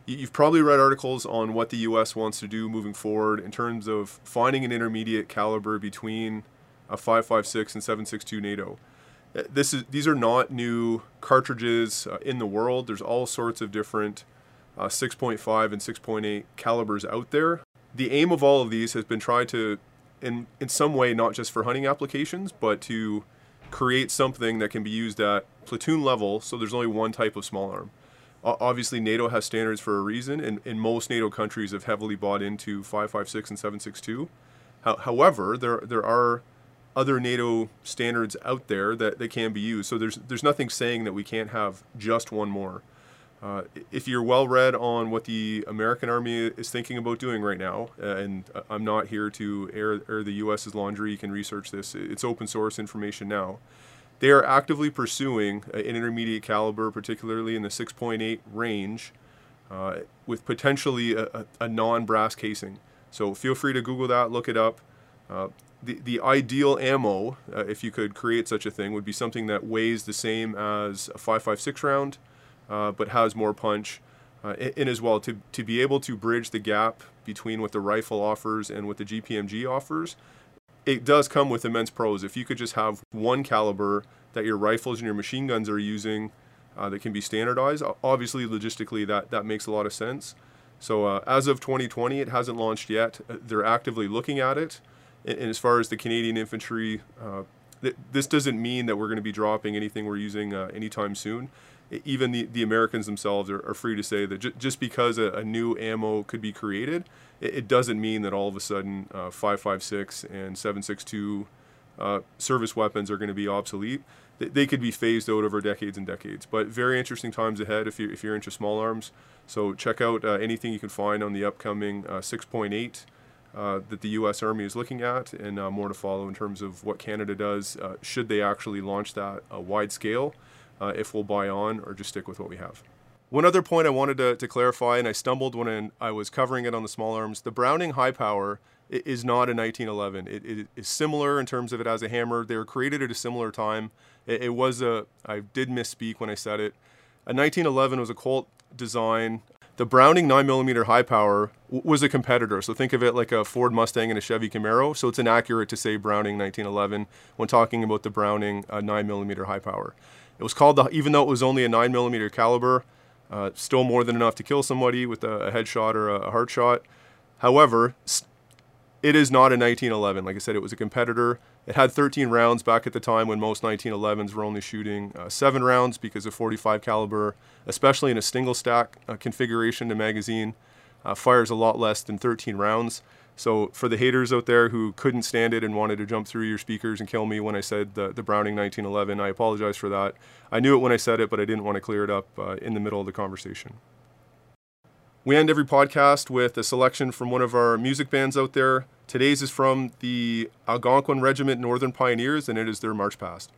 you've probably read articles on what the U.S. wants to do moving forward in terms of finding an intermediate caliber between a 5.56 and 7.62 NATO. Uh, this is these are not new cartridges uh, in the world. There's all sorts of different uh, 6.5 and 6.8 calibers out there. The aim of all of these has been tried to, in, in some way, not just for hunting applications, but to create something that can be used at platoon level so there's only one type of small arm. Obviously, NATO has standards for a reason, and, and most NATO countries have heavily bought into 5.56 and 7.62. however, there, there are other NATO standards out there that, that can be used. So there's, there's nothing saying that we can't have just one more. Uh, if you're well read on what the American Army is thinking about doing right now, uh, and I'm not here to air, air the U.S.'s laundry, you can research this. It's open source information now. They are actively pursuing an intermediate caliber, particularly in the 6.8 range, uh, with potentially a, a, a non brass casing. So feel free to Google that, look it up. Uh, the, the ideal ammo, uh, if you could create such a thing, would be something that weighs the same as a 5.56 round uh, but has more punch. Uh, and, and as well, to, to be able to bridge the gap between what the rifle offers and what the GPMG offers, it does come with immense pros. If you could just have one caliber that your rifles and your machine guns are using uh, that can be standardized, obviously logistically that, that makes a lot of sense. So uh, as of 2020, it hasn't launched yet. Uh, they're actively looking at it. And, and as far as the Canadian infantry, uh, th- this doesn't mean that we're going to be dropping anything we're using uh, anytime soon. Even the, the Americans themselves are, are free to say that j- just because a, a, new ammo could be created, it, it, doesn't mean that all of a sudden 556 uh, and 762 uh, service weapons are going to be obsolete. They, they could be phased out over decades and decades. But very interesting times ahead if, you, if you're into small arms. So check out uh, anything you can find on the upcoming uh, 6.8 uh, that the U.S. Army is looking at, and uh, more to follow in terms of what Canada does uh, should they actually launch that uh, wide scale, if we'll buy on or just stick with what we have. One other point I wanted to, to clarify, and I stumbled when I was covering it on the small arms, the Browning High Power is not a 1911. It, it is similar in terms of it as a hammer. They were created at a similar time. It, it, was a, I did misspeak when I said it. A 1911 was a Colt design. The Browning 9mm high power was a competitor. So think of it like a Ford Mustang and a Chevy Camaro. So it's inaccurate to say Browning 1911 when talking about the Browning uh, 9mm high power. It was called the, even though it was only a nine millimeter caliber, uh, still more than enough to kill somebody with a, a headshot or a, a heart shot. However, it is not a 1911. Like I said, it was a competitor. It had 13 rounds back at the time when most 1911s were only shooting uh, seven rounds because of 45 caliber, especially in a single stack uh, configuration to magazine, uh, fires a lot less than 13 rounds. So for the haters out there who couldn't stand it and wanted to jump through your speakers and kill me when I said the, the Browning 1911, I apologize for that. I knew it when I said it, but I didn't want to clear it up uh, in the middle of the conversation. We end every podcast with a selection from one of our music bands out there. Today's is from the Algonquin Regiment Northern Pioneers, and it is their March Past.